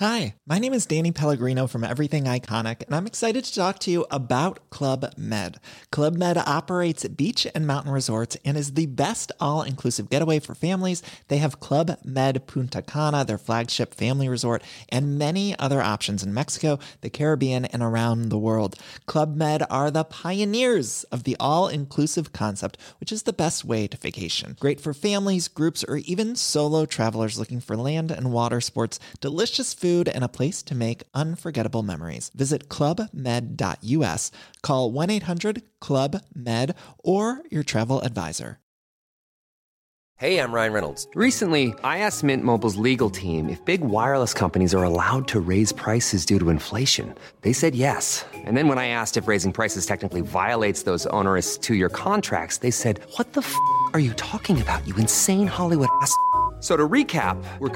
Hi, my name is Danny Pellegrino from Everything Iconic, and I'm excited to talk to you about Club Med. Club Med operates beach and mountain resorts and is the best all-inclusive getaway for families. They have Club Med Punta Cana, their flagship family resort, and many other options in Mexico, the Caribbean, and around the world. Club Med are the pioneers of the all-inclusive concept, which is the best way to vacation. Great for families, groups, or even solo travelers looking for land and water sports, delicious food and a place to make unforgettable memories. Visit clubmed.us, call 1-800-CLUB-MED or your travel advisor. Hey, I'm Ryan Reynolds. Recently, I asked Mint Mobile's legal team if big wireless companies are allowed to raise prices due to inflation. They said yes. And then when I asked if raising prices technically violates those onerous two-year contracts, they said, what the f*** are you talking about, you insane Hollywood ass. مسعود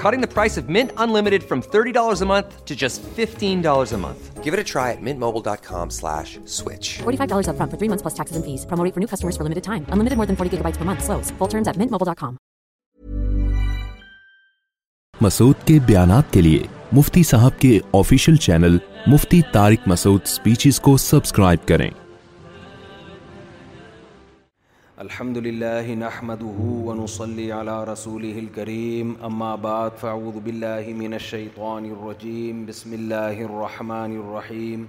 کے بیانات کے لیے مفتی صاحب کے official channel Mufti Tariq Masood speeches کو subscribe کریں الحمد للہ نحمد ونصلي على رسوله الكريم اما بعد فاعوذ باللہ من الشیطان الرجیم بسم اللہ الرحمن الرحیم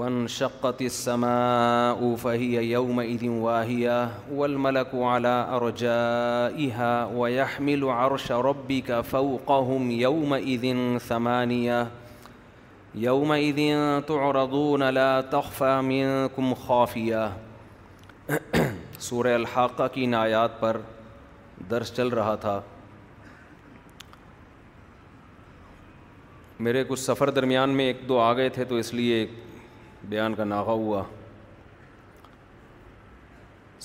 وانشقت السماء فهي يومئذ واهية والملك على أرجائها ويحمل عرش ربك فوقهم يومئذ ثمانية یوم تعرضون لا تخفى منكم خافیہ سورہ الحاقہ کی نایات پر درس چل رہا تھا میرے کچھ سفر درمیان میں ایک دو آ گئے تھے تو اس لیے بیان کا ناغہ ہوا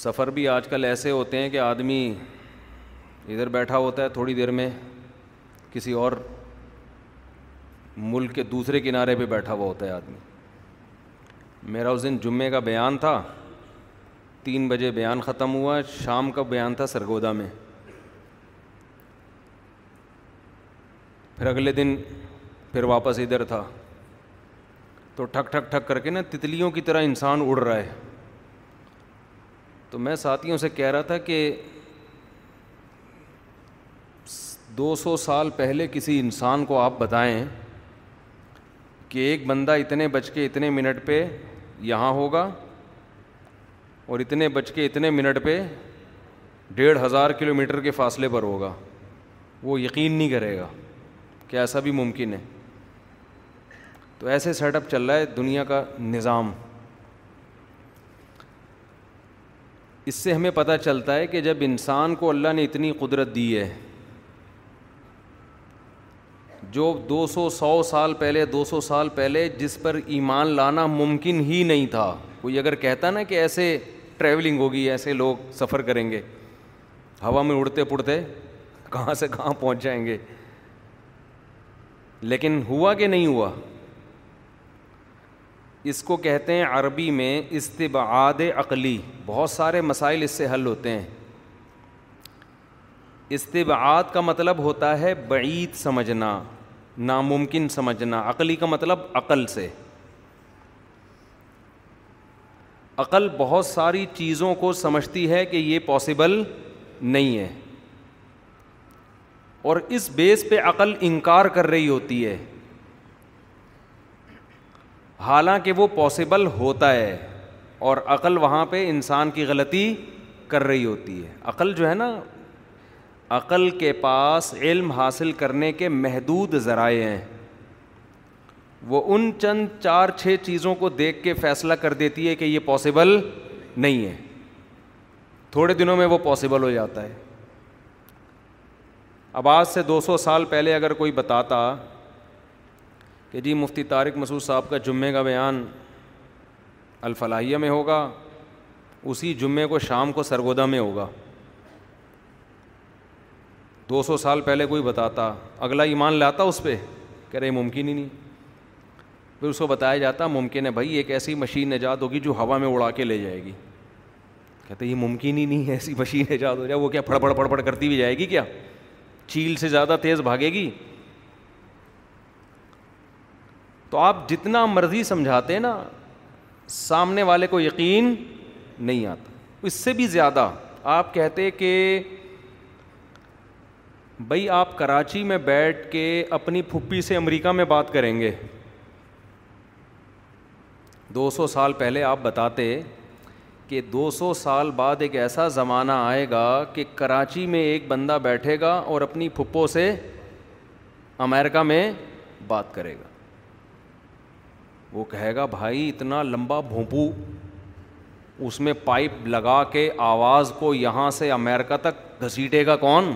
سفر بھی آج کل ایسے ہوتے ہیں کہ آدمی ادھر بیٹھا ہوتا ہے تھوڑی دیر میں کسی اور ملک کے دوسرے کنارے پہ بیٹھا ہوا ہوتا ہے آدمی میرا اس دن جمعے کا بیان تھا تین بجے بیان ختم ہوا شام کا بیان تھا سرگودا میں پھر اگلے دن پھر واپس ادھر تھا تو ٹھک ٹھک ٹھک کر کے نا تتلیوں کی طرح انسان اڑ رہا ہے تو میں ساتھیوں سے کہہ رہا تھا کہ دو سو سال پہلے کسی انسان کو آپ بتائیں کہ ایک بندہ اتنے بچ کے اتنے منٹ پہ یہاں ہوگا اور اتنے بچ کے اتنے منٹ پہ ڈیڑھ ہزار کلو میٹر کے فاصلے پر ہوگا وہ یقین نہیں کرے گا کہ ایسا بھی ممکن ہے تو ایسے سیٹ اپ چل رہا ہے دنیا کا نظام اس سے ہمیں پتہ چلتا ہے کہ جب انسان کو اللہ نے اتنی قدرت دی ہے جو دو سو سو سال پہلے دو سو سال پہلے جس پر ایمان لانا ممکن ہی نہیں تھا کوئی اگر کہتا نا کہ ایسے ٹریولنگ ہوگی ایسے لوگ سفر کریں گے ہوا میں اڑتے پڑتے کہاں سے کہاں پہنچ جائیں گے لیکن ہوا کہ نہیں ہوا اس کو کہتے ہیں عربی میں استبعاد عقلی بہت سارے مسائل اس سے حل ہوتے ہیں استباعات کا مطلب ہوتا ہے بعید سمجھنا ناممکن سمجھنا عقلی کا مطلب عقل سے عقل بہت ساری چیزوں کو سمجھتی ہے کہ یہ پاسبل نہیں ہے اور اس بیس پہ عقل انکار کر رہی ہوتی ہے حالانکہ وہ پاسبل ہوتا ہے اور عقل وہاں پہ انسان کی غلطی کر رہی ہوتی ہے عقل جو ہے نا عقل کے پاس علم حاصل کرنے کے محدود ذرائع ہیں وہ ان چند چار چھ چیزوں کو دیکھ کے فیصلہ کر دیتی ہے کہ یہ پاسبل نہیں ہے تھوڑے دنوں میں وہ پاسبل ہو جاتا ہے اب آج سے دو سو سال پہلے اگر کوئی بتاتا کہ جی مفتی طارق مسعود صاحب کا جمعے کا بیان الفلاحیہ میں ہوگا اسی جمعے کو شام کو سرگودا میں ہوگا دو سو سال پہلے کوئی بتاتا اگلا ایمان لاتا اس پہ کہہ رہے ممکن ہی نہیں پھر اس کو بتایا جاتا ممکن ہے بھائی ایک ایسی مشین ایجاد ہوگی جو ہوا میں اڑا کے لے جائے گی کہتے یہ ممکن ہی نہیں ہے ایسی مشین ایجاد ہو جائے وہ کیا پھڑ پڑ پڑ پڑ کرتی بھی جائے گی کیا چیل سے زیادہ تیز بھاگے گی تو آپ جتنا مرضی سمجھاتے نا سامنے والے کو یقین نہیں آتا اس سے بھی زیادہ آپ کہتے کہ بھائی آپ کراچی میں بیٹھ کے اپنی پھپھی سے امریکہ میں بات کریں گے دو سو سال پہلے آپ بتاتے کہ دو سو سال بعد ایک ایسا زمانہ آئے گا کہ کراچی میں ایک بندہ بیٹھے گا اور اپنی پھپھو سے امریکہ میں بات کرے گا وہ کہے گا بھائی اتنا لمبا بھوپو اس میں پائپ لگا کے آواز کو یہاں سے امریکہ تک گھسیٹے گا کون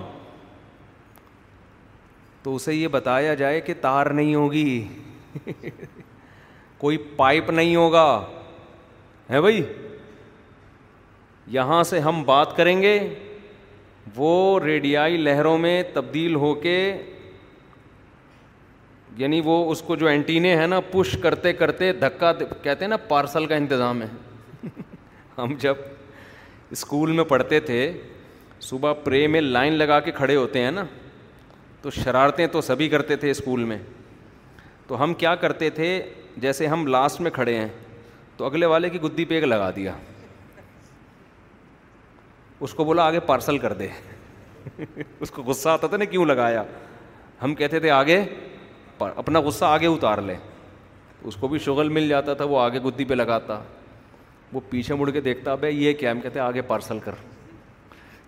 تو اسے یہ بتایا جائے کہ تار نہیں ہوگی کوئی پائپ نہیں ہوگا ہے بھائی یہاں سے ہم بات کریں گے وہ ریڈیائی لہروں میں تبدیل ہو کے یعنی وہ اس کو جو اینٹینے ہیں نا پش کرتے کرتے دھکا کہتے ہیں نا پارسل کا انتظام ہے ہم جب اسکول میں پڑھتے تھے صبح پرے میں لائن لگا کے کھڑے ہوتے ہیں نا تو شرارتیں تو سبھی کرتے تھے اسکول میں تو ہم کیا کرتے تھے جیسے ہم لاسٹ میں کھڑے ہیں تو اگلے والے کی گدی پہ ایک لگا دیا اس کو بولا آگے پارسل کر دے اس کو غصہ آتا تھا نا کیوں لگایا ہم کہتے تھے آگے اپنا غصہ آگے اتار لیں اس کو بھی شغل مل جاتا تھا وہ آگے گدی پہ لگاتا وہ پیچھے مڑ کے دیکھتا بھائی یہ کیا ہم کہتے آگے پارسل کر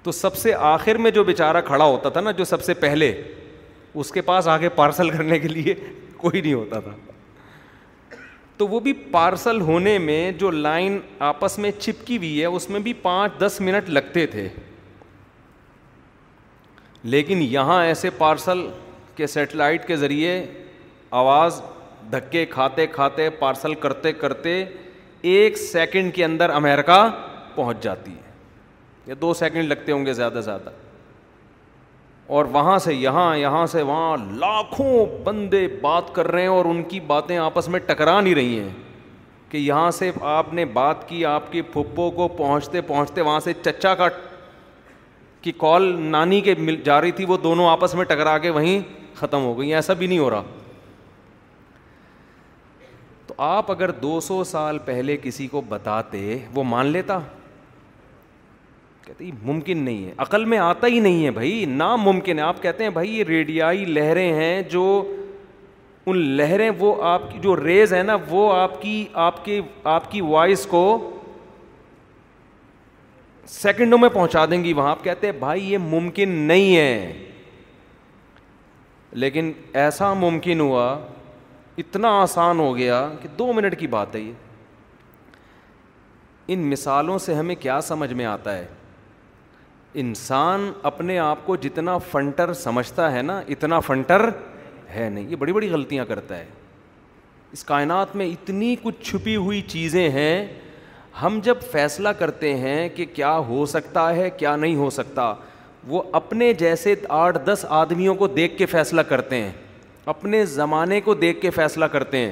تو سب سے آخر میں جو بیچارہ کھڑا ہوتا تھا نا جو سب سے پہلے اس کے پاس آگے پارسل کرنے کے لیے کوئی نہیں ہوتا تھا تو وہ بھی پارسل ہونے میں جو لائن آپس میں چپکی ہوئی ہے اس میں بھی پانچ دس منٹ لگتے تھے لیکن یہاں ایسے پارسل کے سیٹلائٹ کے ذریعے آواز دھکے کھاتے کھاتے پارسل کرتے کرتے ایک سیکنڈ کے اندر امیرکا پہنچ جاتی ہے یا دو سیکنڈ لگتے ہوں گے زیادہ زیادہ اور وہاں سے یہاں یہاں سے وہاں لاکھوں بندے بات کر رہے ہیں اور ان کی باتیں آپس میں ٹکرا نہیں رہی ہیں کہ یہاں سے آپ نے بات کی آپ کی پھپھو کو پہنچتے پہنچتے وہاں سے چچا کا کی کال نانی کے مل جا رہی تھی وہ دونوں آپس میں ٹکرا کے وہیں ختم ہو گئی ایسا بھی نہیں ہو رہا تو آپ اگر دو سو سال پہلے کسی کو بتاتے وہ مان لیتا کہتے ہیں ممکن نہیں ہے عقل میں آتا ہی نہیں ہے بھائی ناممکن ہے آپ کہتے ہیں بھائی یہ ریڈیائی لہریں ہیں جو ان لہریں وہ آپ کی جو ریز ہیں نا وہ آپ کی آپ کے آپ کی وائس کو سیکنڈوں میں پہنچا دیں گی وہاں آپ کہتے ہیں بھائی یہ ممکن نہیں ہے لیکن ایسا ممکن ہوا اتنا آسان ہو گیا کہ دو منٹ کی بات ہے یہ ان مثالوں سے ہمیں کیا سمجھ میں آتا ہے انسان اپنے آپ کو جتنا فنٹر سمجھتا ہے نا اتنا فنٹر ہے نہیں یہ بڑی بڑی غلطیاں کرتا ہے اس کائنات میں اتنی کچھ چھپی ہوئی چیزیں ہیں ہم جب فیصلہ کرتے ہیں کہ کیا ہو سکتا ہے کیا نہیں ہو سکتا وہ اپنے جیسے آٹھ دس آدمیوں کو دیکھ کے فیصلہ کرتے ہیں اپنے زمانے کو دیکھ کے فیصلہ کرتے ہیں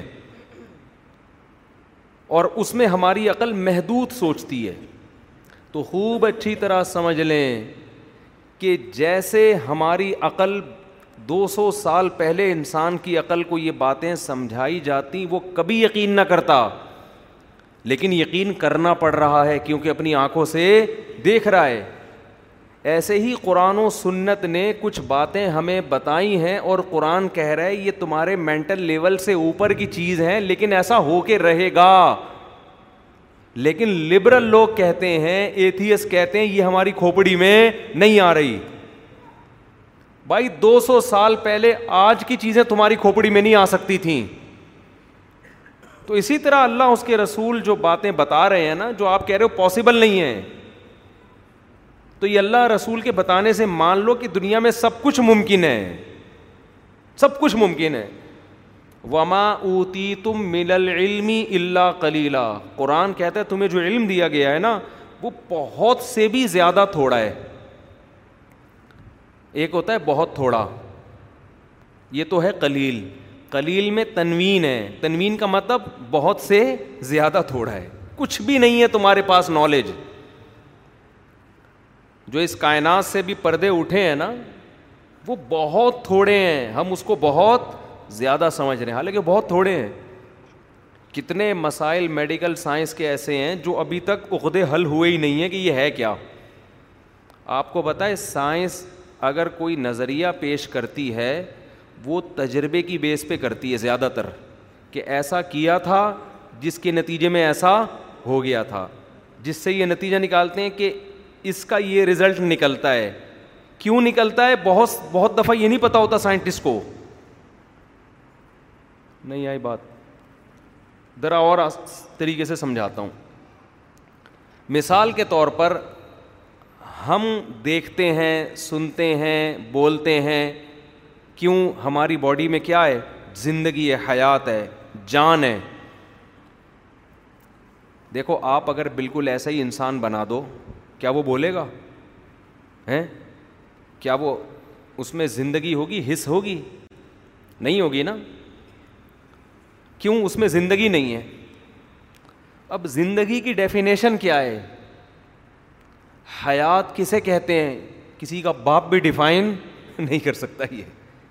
اور اس میں ہماری عقل محدود سوچتی ہے تو خوب اچھی طرح سمجھ لیں کہ جیسے ہماری عقل دو سو سال پہلے انسان کی عقل کو یہ باتیں سمجھائی جاتی وہ کبھی یقین نہ کرتا لیکن یقین کرنا پڑ رہا ہے کیونکہ اپنی آنکھوں سے دیکھ رہا ہے ایسے ہی قرآن و سنت نے کچھ باتیں ہمیں بتائی ہیں اور قرآن کہہ رہا ہے یہ تمہارے مینٹل لیول سے اوپر کی چیز ہے لیکن ایسا ہو کے رہے گا لیکن لبرل لوگ کہتے ہیں ایتھیس کہتے ہیں یہ ہماری کھوپڑی میں نہیں آ رہی بھائی دو سو سال پہلے آج کی چیزیں تمہاری کھوپڑی میں نہیں آ سکتی تھیں تو اسی طرح اللہ اس کے رسول جو باتیں بتا رہے ہیں نا جو آپ کہہ رہے ہو پاسبل نہیں ہیں تو یہ اللہ رسول کے بتانے سے مان لو کہ دنیا میں سب کچھ ممکن ہے سب کچھ ممکن ہے وما اوتی تم مل العلمی اللہ کلیلہ قرآن کہتا ہے تمہیں جو علم دیا گیا ہے نا وہ بہت سے بھی زیادہ تھوڑا ہے ایک ہوتا ہے بہت تھوڑا یہ تو ہے کلیل کلیل میں تنوین ہے تنوین کا مطلب بہت سے زیادہ تھوڑا ہے کچھ بھی نہیں ہے تمہارے پاس نالج جو اس کائنات سے بھی پردے اٹھے ہیں نا وہ بہت تھوڑے ہیں ہم اس کو بہت زیادہ سمجھ رہے ہیں حالانکہ بہت تھوڑے ہیں کتنے مسائل میڈیکل سائنس کے ایسے ہیں جو ابھی تک عقدے حل ہوئے ہی نہیں ہیں کہ یہ ہے کیا آپ کو پتہ ہے سائنس اگر کوئی نظریہ پیش کرتی ہے وہ تجربے کی بیس پہ کرتی ہے زیادہ تر کہ ایسا کیا تھا جس کے نتیجے میں ایسا ہو گیا تھا جس سے یہ نتیجہ نکالتے ہیں کہ اس کا یہ رزلٹ نکلتا ہے کیوں نکلتا ہے بہت بہت دفعہ یہ نہیں پتہ ہوتا سائنٹسٹ کو نہیں آئی بات ذرا اور طریقے سے سمجھاتا ہوں مثال کے طور پر ہم دیکھتے ہیں سنتے ہیں بولتے ہیں کیوں ہماری باڈی میں کیا ہے زندگی ہے حیات ہے جان ہے دیکھو آپ اگر بالکل ایسا ہی انسان بنا دو کیا وہ بولے گا ہیں کیا وہ اس میں زندگی ہوگی حص ہوگی نہیں ہوگی نا کیوں اس میں زندگی نہیں ہے اب زندگی کی ڈیفینیشن کیا ہے حیات کسے کہتے ہیں کسی کا باپ بھی ڈیفائن نہیں کر سکتا یہ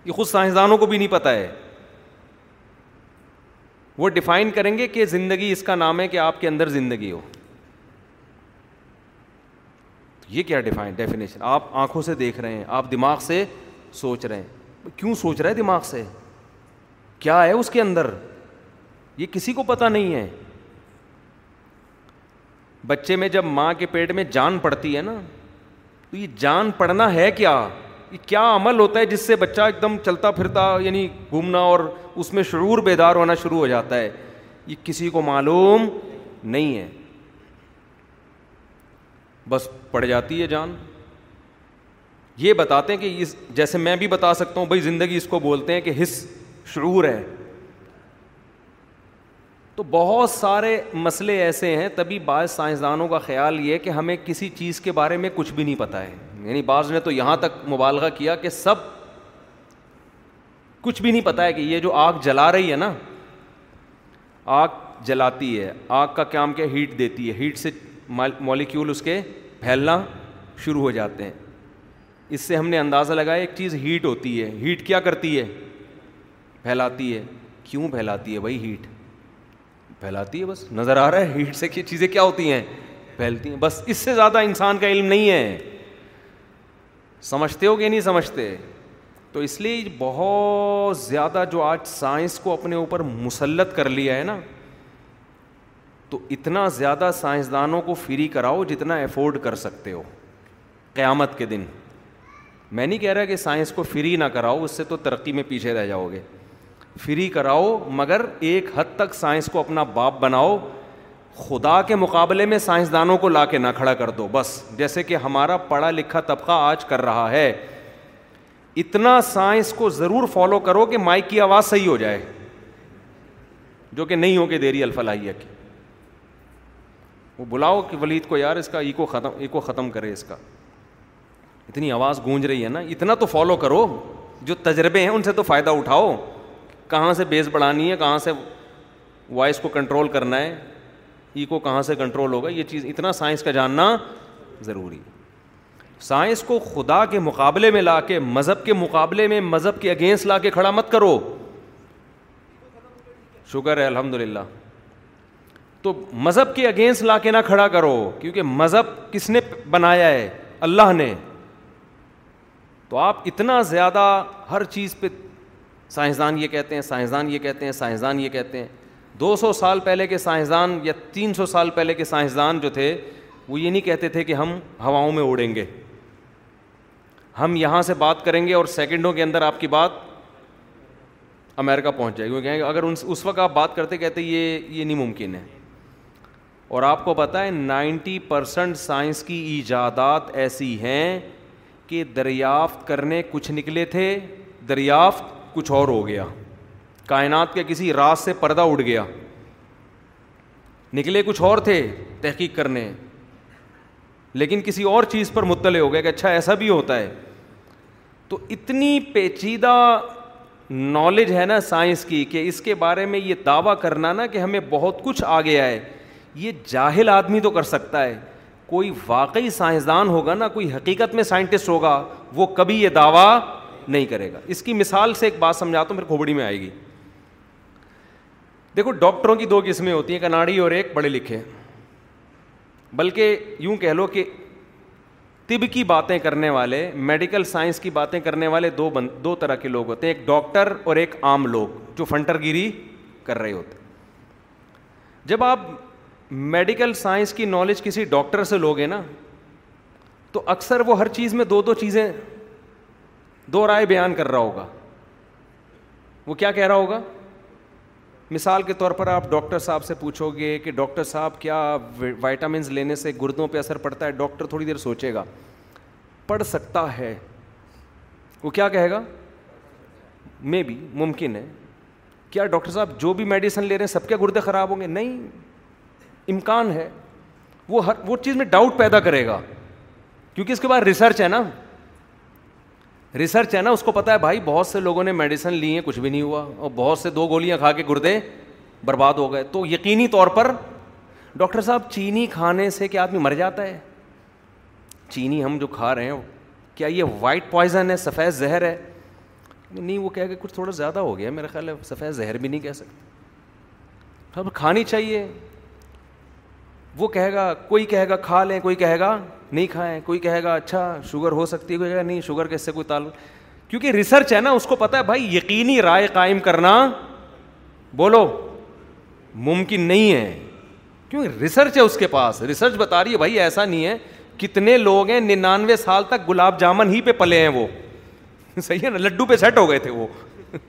یہ خود سائنسدانوں کو بھی نہیں پتا ہے وہ ڈیفائن کریں گے کہ زندگی اس کا نام ہے کہ آپ کے اندر زندگی ہو یہ کیا ڈیفائن ڈیفینیشن آپ آنکھوں سے دیکھ رہے ہیں آپ دماغ سے سوچ رہے ہیں کیوں سوچ رہے ہیں دماغ سے کیا ہے اس کے اندر یہ کسی کو پتہ نہیں ہے بچے میں جب ماں کے پیٹ میں جان پڑتی ہے نا تو یہ جان پڑنا ہے کیا یہ کیا عمل ہوتا ہے جس سے بچہ ایک دم چلتا پھرتا یعنی گھومنا اور اس میں شعور بیدار ہونا شروع ہو جاتا ہے یہ کسی کو معلوم نہیں ہے بس پڑ جاتی ہے جان یہ بتاتے ہیں کہ جیسے میں بھی بتا سکتا ہوں بھائی زندگی اس کو بولتے ہیں کہ حص شعور ہے تو بہت سارے مسئلے ایسے ہیں تبھی ہی بعض سائنسدانوں کا خیال یہ کہ ہمیں کسی چیز کے بارے میں کچھ بھی نہیں پتہ ہے یعنی بعض نے تو یہاں تک مبالغہ کیا کہ سب کچھ بھی نہیں پتہ ہے کہ یہ جو آگ جلا رہی ہے نا آگ جلاتی ہے آگ کا کیا کیا ہیٹ دیتی ہے ہیٹ سے مولیکیول اس کے پھیلنا شروع ہو جاتے ہیں اس سے ہم نے اندازہ لگایا ایک چیز ہیٹ ہوتی ہے ہیٹ کیا کرتی ہے پھیلاتی ہے کیوں پھیلاتی ہے بھائی ہیٹ پھیلاتی ہے بس نظر آ رہا ہے ہیٹ سے کی چیزیں کیا ہوتی ہیں پھیلتی ہیں بس اس سے زیادہ انسان کا علم نہیں ہے سمجھتے ہو کہ نہیں سمجھتے تو اس لیے بہت زیادہ جو آج سائنس کو اپنے اوپر مسلط کر لیا ہے نا تو اتنا زیادہ سائنسدانوں کو فری کراؤ جتنا افورڈ کر سکتے ہو قیامت کے دن میں نہیں کہہ رہا کہ سائنس کو فری نہ کراؤ اس سے تو ترقی میں پیچھے رہ جاؤ گے فری کراؤ مگر ایک حد تک سائنس کو اپنا باپ بناؤ خدا کے مقابلے میں سائنسدانوں کو لا کے نہ کھڑا کر دو بس جیسے کہ ہمارا پڑھا لکھا طبقہ آج کر رہا ہے اتنا سائنس کو ضرور فالو کرو کہ مائک کی آواز صحیح ہو جائے جو کہ نہیں ہو کہ دیری الفلاحیہ کی وہ بلاؤ کہ ولید کو یار اس کا ایکو ختم ایکو ختم کرے اس کا اتنی آواز گونج رہی ہے نا اتنا تو فالو کرو جو تجربے ہیں ان سے تو فائدہ اٹھاؤ کہاں سے بیس بڑھانی ہے کہاں سے وائس کو کنٹرول کرنا ہے ای کو کہاں سے کنٹرول ہوگا یہ چیز اتنا سائنس کا جاننا ضروری سائنس کو خدا کے مقابلے میں لا کے مذہب کے مقابلے میں مذہب کے اگینسٹ لا کے کھڑا مت کرو شکر ہے الحمد للہ تو مذہب کے اگینسٹ لا کے نہ کھڑا کرو کیونکہ مذہب کس نے بنایا ہے اللہ نے تو آپ اتنا زیادہ ہر چیز پہ سائنسدان یہ کہتے ہیں سائنسدان یہ کہتے ہیں سائنسدان یہ کہتے ہیں دو سو سال پہلے کے سائنسدان یا تین سو سال پہلے کے سائنسدان جو تھے وہ یہ نہیں کہتے تھے کہ ہم ہواؤں میں اڑیں گے ہم یہاں سے بات کریں گے اور سیکنڈوں کے اندر آپ کی بات امیرکا پہنچ جائے گی وہ کہیں گے اگر ان اس وقت آپ بات کرتے کہتے یہ یہ نہیں ممکن ہے اور آپ کو ہے نائنٹی پرسنٹ سائنس کی ایجادات ایسی ہیں کہ دریافت کرنے کچھ نکلے تھے دریافت کچھ اور ہو گیا کائنات کے کسی راز سے پردہ اٹھ گیا نکلے کچھ اور تھے تحقیق کرنے لیکن کسی اور چیز پر مطلع ہو گیا کہ اچھا ایسا بھی ہوتا ہے تو اتنی پیچیدہ نالج ہے نا سائنس کی کہ اس کے بارے میں یہ دعویٰ کرنا نا کہ ہمیں بہت کچھ آ گیا ہے یہ جاہل آدمی تو کر سکتا ہے کوئی واقعی سائنسدان ہوگا نا کوئی حقیقت میں سائنٹسٹ ہوگا وہ کبھی یہ دعویٰ نہیں کرے گا اس کی مثال سے ایک بات سمجھاتا ہوں پھر کھوبڑی میں آئے گی دیکھو ڈاکٹروں کی دو قسمیں ہوتی ہیں کناڑی اور ایک پڑھے لکھے بلکہ یوں کہہ لو کہ طب کی باتیں کرنے والے میڈیکل سائنس کی باتیں کرنے والے دو بند دو طرح کے لوگ ہوتے ہیں ایک ڈاکٹر اور ایک عام لوگ جو فنٹر گیری کر رہے ہوتے جب آپ میڈیکل سائنس کی نالج کسی ڈاکٹر سے لوگے نا تو اکثر وہ ہر چیز میں دو دو چیزیں دو رائے بیان کر رہا ہوگا وہ کیا کہہ رہا ہوگا مثال کے طور پر آپ ڈاکٹر صاحب سے پوچھو گے کہ ڈاکٹر صاحب کیا وائٹامنس لینے سے گردوں پہ اثر پڑتا ہے ڈاکٹر تھوڑی دیر سوچے گا پڑ سکتا ہے وہ کیا کہے گا مے بی ممکن ہے کیا ڈاکٹر صاحب جو بھی میڈیسن لے رہے ہیں سب کے گردے خراب ہوں گے نہیں امکان ہے وہ ہر وہ چیز میں ڈاؤٹ پیدا کرے گا کیونکہ اس کے بعد ریسرچ ہے نا ریسرچ ہے نا اس کو پتا ہے بھائی بہت سے لوگوں نے میڈیسن لی ہیں کچھ بھی نہیں ہوا اور بہت سے دو گولیاں کھا کے گردے برباد ہو گئے تو یقینی طور پر ڈاکٹر صاحب چینی کھانے سے کیا آدمی مر جاتا ہے چینی ہم جو کھا رہے ہیں کیا یہ وائٹ پوائزن ہے سفید زہر ہے نہیں وہ کہہ کے کچھ تھوڑا زیادہ ہو گیا میرا خیال ہے سفید زہر بھی نہیں کہہ سکتے کھانی چاہیے وہ کہے گا کوئی کہے گا کھا لیں کوئی کہے گا نہیں کھائیں کوئی کہے گا اچھا شوگر ہو سکتی ہے کوئی کہے گا نہیں شوگر کیسے اس سے کوئی تعلق کیونکہ ریسرچ ہے نا اس کو پتا ہے بھائی یقینی رائے قائم کرنا بولو ممکن نہیں ہے کیوں ریسرچ ہے اس کے پاس ریسرچ بتا رہی ہے بھائی ایسا نہیں ہے کتنے لوگ ہیں ننانوے سال تک گلاب جامن ہی پہ پلے ہیں وہ صحیح ہے نا لڈو پہ سیٹ ہو گئے تھے وہ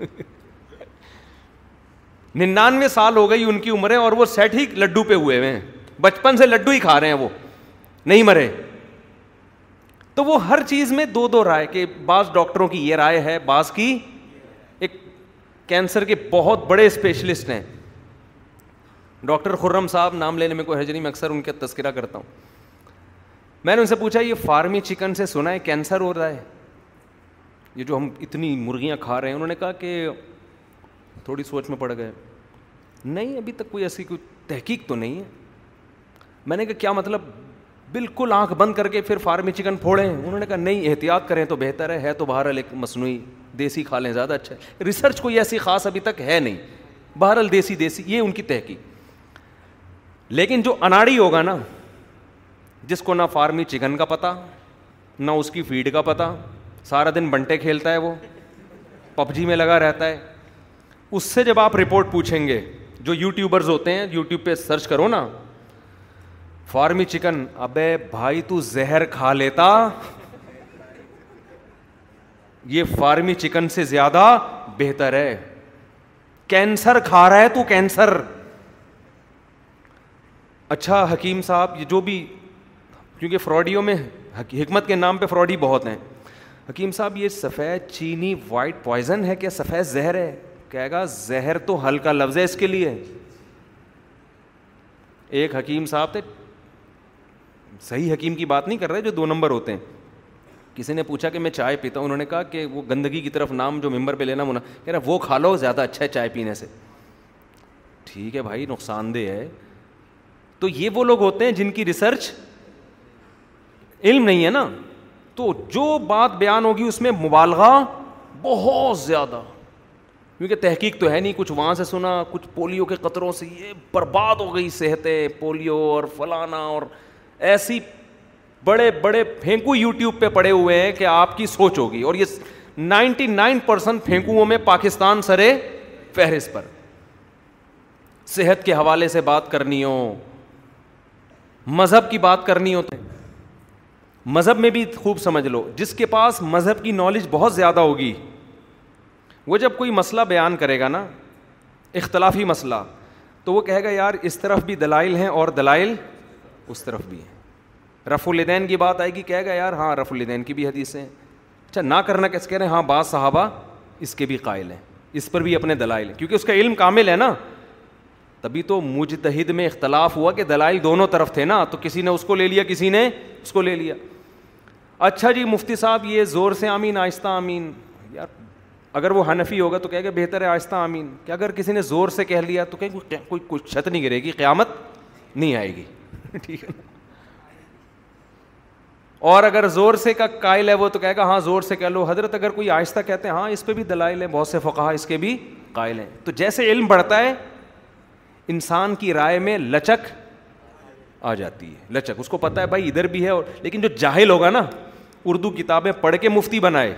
ننانوے سال ہو گئی ان کی عمریں اور وہ سیٹ ہی لڈو پہ ہوئے ہوئے ہیں بچپن سے لڈو ہی کھا رہے ہیں وہ نہیں مرے تو وہ ہر چیز میں دو دو رائے کہ بعض ڈاکٹروں کی یہ رائے ہے بعض کی ایک کینسر کے بہت بڑے اسپیشلسٹ ہیں ڈاکٹر خرم صاحب نام لینے میں کوئی حج نہیں میں اکثر ان کا تذکرہ کرتا ہوں میں نے ان سے پوچھا یہ فارمی چکن سے سنا ہے کینسر ہو رہا ہے یہ جو ہم اتنی مرغیاں کھا رہے ہیں انہوں نے کہا کہ تھوڑی سوچ میں پڑ گئے نہیں ابھی تک کوئی ایسی کوئی تحقیق تو نہیں ہے میں نے کہا کیا مطلب بالکل آنکھ بند کر کے پھر فارمی چکن پھوڑیں انہوں نے کہا نہیں احتیاط کریں تو بہتر ہے ہے تو بہرحال ایک مصنوعی دیسی کھا لیں زیادہ اچھا ہے ریسرچ کوئی ایسی خاص ابھی تک ہے نہیں بہرحال دیسی دیسی یہ ان کی تحقیق لیکن جو اناڑی ہوگا نا جس کو نہ فارمی چکن کا پتہ نہ اس کی فیڈ کا پتہ سارا دن بنٹے کھیلتا ہے وہ پب جی میں لگا رہتا ہے اس سے جب آپ رپورٹ پوچھیں گے جو یوٹیوبرز ہوتے ہیں یوٹیوب پہ سرچ کرو نا فارمی چکن ابے بھائی تو زہر کھا لیتا یہ فارمی چکن سے زیادہ بہتر ہے کینسر کھا رہا ہے تو کینسر اچھا حکیم صاحب یہ جو بھی کیونکہ فراڈیوں میں حکمت کے نام پہ فراڈی بہت ہیں حکیم صاحب یہ سفید چینی وائٹ پوائزن ہے کیا سفید زہر ہے کہے گا زہر تو ہلکا لفظ ہے اس کے لیے ایک حکیم صاحب تھے صحیح حکیم کی بات نہیں کر رہے جو دو نمبر ہوتے ہیں کسی نے پوچھا کہ میں چائے پیتا ہوں انہوں نے کہا کہ وہ گندگی کی طرف نام جو ممبر پہ لینا کہہ رہا وہ کھا لو زیادہ اچھا ہے چائے پینے سے ٹھیک ہے بھائی نقصان دہ ہے تو یہ وہ لوگ ہوتے ہیں جن کی ریسرچ علم نہیں ہے نا تو جو بات بیان ہوگی اس میں مبالغہ بہت زیادہ کیونکہ تحقیق تو ہے نہیں کچھ وہاں سے سنا کچھ پولیو کے قطروں سے یہ برباد ہو گئی صحتیں پولیو اور فلانا اور ایسی بڑے بڑے پھینکو یو ٹیوب پہ پڑے ہوئے ہیں کہ آپ کی سوچ ہوگی اور یہ نائنٹی نائن پرسینٹ پھینکوؤں میں پاکستان سرے فہرست پر صحت کے حوالے سے بات کرنی ہو مذہب کی بات کرنی ہو تو مذہب میں بھی خوب سمجھ لو جس کے پاس مذہب کی نالج بہت زیادہ ہوگی وہ جب کوئی مسئلہ بیان کرے گا نا اختلافی مسئلہ تو وہ کہے گا یار اس طرف بھی دلائل ہیں اور دلائل اس طرف بھی ہیں رف الدین کی بات آئے گی کہہ گیا یار ہاں رف الدین کی بھی حدیثیں ہیں اچھا نہ کرنا کیسے کہہ رہے ہیں ہاں بعض صحابہ اس کے بھی قائل ہیں اس پر بھی اپنے دلائل ہیں کیونکہ اس کا علم کامل ہے نا تبھی تو مجتہد میں اختلاف ہوا کہ دلائل دونوں طرف تھے نا تو کسی نے اس کو لے لیا کسی نے اس کو لے لیا اچھا جی مفتی صاحب یہ زور سے آمین آہستہ آمین یار اگر وہ حنفی ہوگا تو کہے گا بہتر ہے آہستہ آمین کہ اگر کسی نے زور سے کہہ لیا تو کہیں کوئی کوئی چھت نہیں گرے گی قیامت نہیں آئے گی ٹھیک ہے اور اگر زور سے کا قائل ہے وہ تو کہے گا ہاں زور سے کہہ لو حضرت اگر کوئی آہستہ کہتے ہیں ہاں اس پہ بھی دلائل ہیں بہت سے فقہ اس کے بھی قائل ہیں تو جیسے علم بڑھتا ہے انسان کی رائے میں لچک آ جاتی ہے لچک اس کو پتہ ہے بھائی ادھر بھی ہے اور لیکن جو جاہل ہوگا نا اردو کتابیں پڑھ کے مفتی بنائے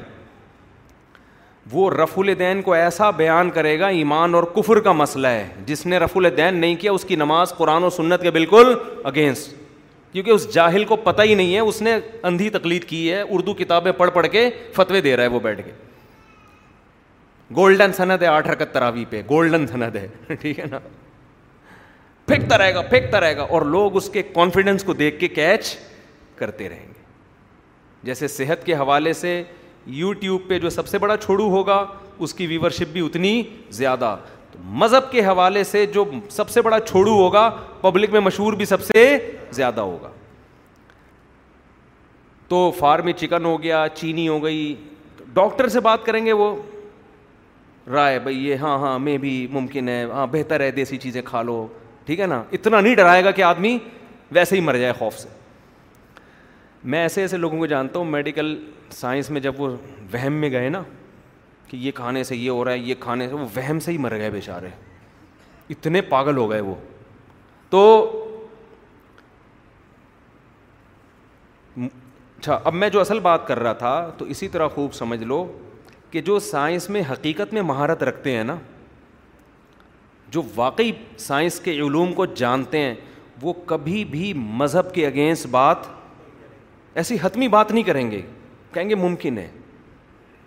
وہ رف الدین کو ایسا بیان کرے گا ایمان اور کفر کا مسئلہ ہے جس نے رف الدین نہیں کیا اس کی نماز قرآن و سنت کے بالکل اگینسٹ کیونکہ اس جاہل کو پتہ ہی نہیں ہے اس نے اندھی تقلید کی ہے اردو کتابیں پڑھ پڑھ کے فتوے دے رہا ہے وہ بیٹھ کے گولڈن سند ہے آٹھ رکت تراوی پہ گولڈن سند ہے ٹھیک ہے نا پھینکتا رہے گا پھینکتا رہے گا اور لوگ اس کے کانفیڈینس کو دیکھ کے کیچ کرتے رہیں گے جیسے صحت کے حوالے سے یو ٹیوب پہ جو سب سے بڑا چھوڑو ہوگا اس کی ویورشپ بھی اتنی زیادہ تو مذہب کے حوالے سے جو سب سے بڑا چھوڑو ہوگا پبلک میں مشہور بھی سب سے زیادہ ہوگا تو فارم چکن ہو گیا چینی ہو گئی ڈاکٹر سے بات کریں گے وہ رائے بھائی یہ ہاں ہاں میں بھی ممکن ہے ہاں بہتر ہے دیسی چیزیں کھا لو ٹھیک ہے نا اتنا نہیں ڈرائے گا کہ آدمی ویسے ہی مر جائے خوف سے میں ایسے ایسے لوگوں کو جانتا ہوں میڈیکل سائنس میں جب وہ وہم میں گئے نا کہ یہ کھانے سے یہ ہو رہا ہے یہ کھانے سے وہ وہم سے ہی مر گئے بیچارے اتنے پاگل ہو گئے وہ تو اچھا اب میں جو اصل بات کر رہا تھا تو اسی طرح خوب سمجھ لو کہ جو سائنس میں حقیقت میں مہارت رکھتے ہیں نا جو واقعی سائنس کے علوم کو جانتے ہیں وہ کبھی بھی مذہب کے اگینسٹ بات ایسی حتمی بات نہیں کریں گے کہیں گے ممکن ہے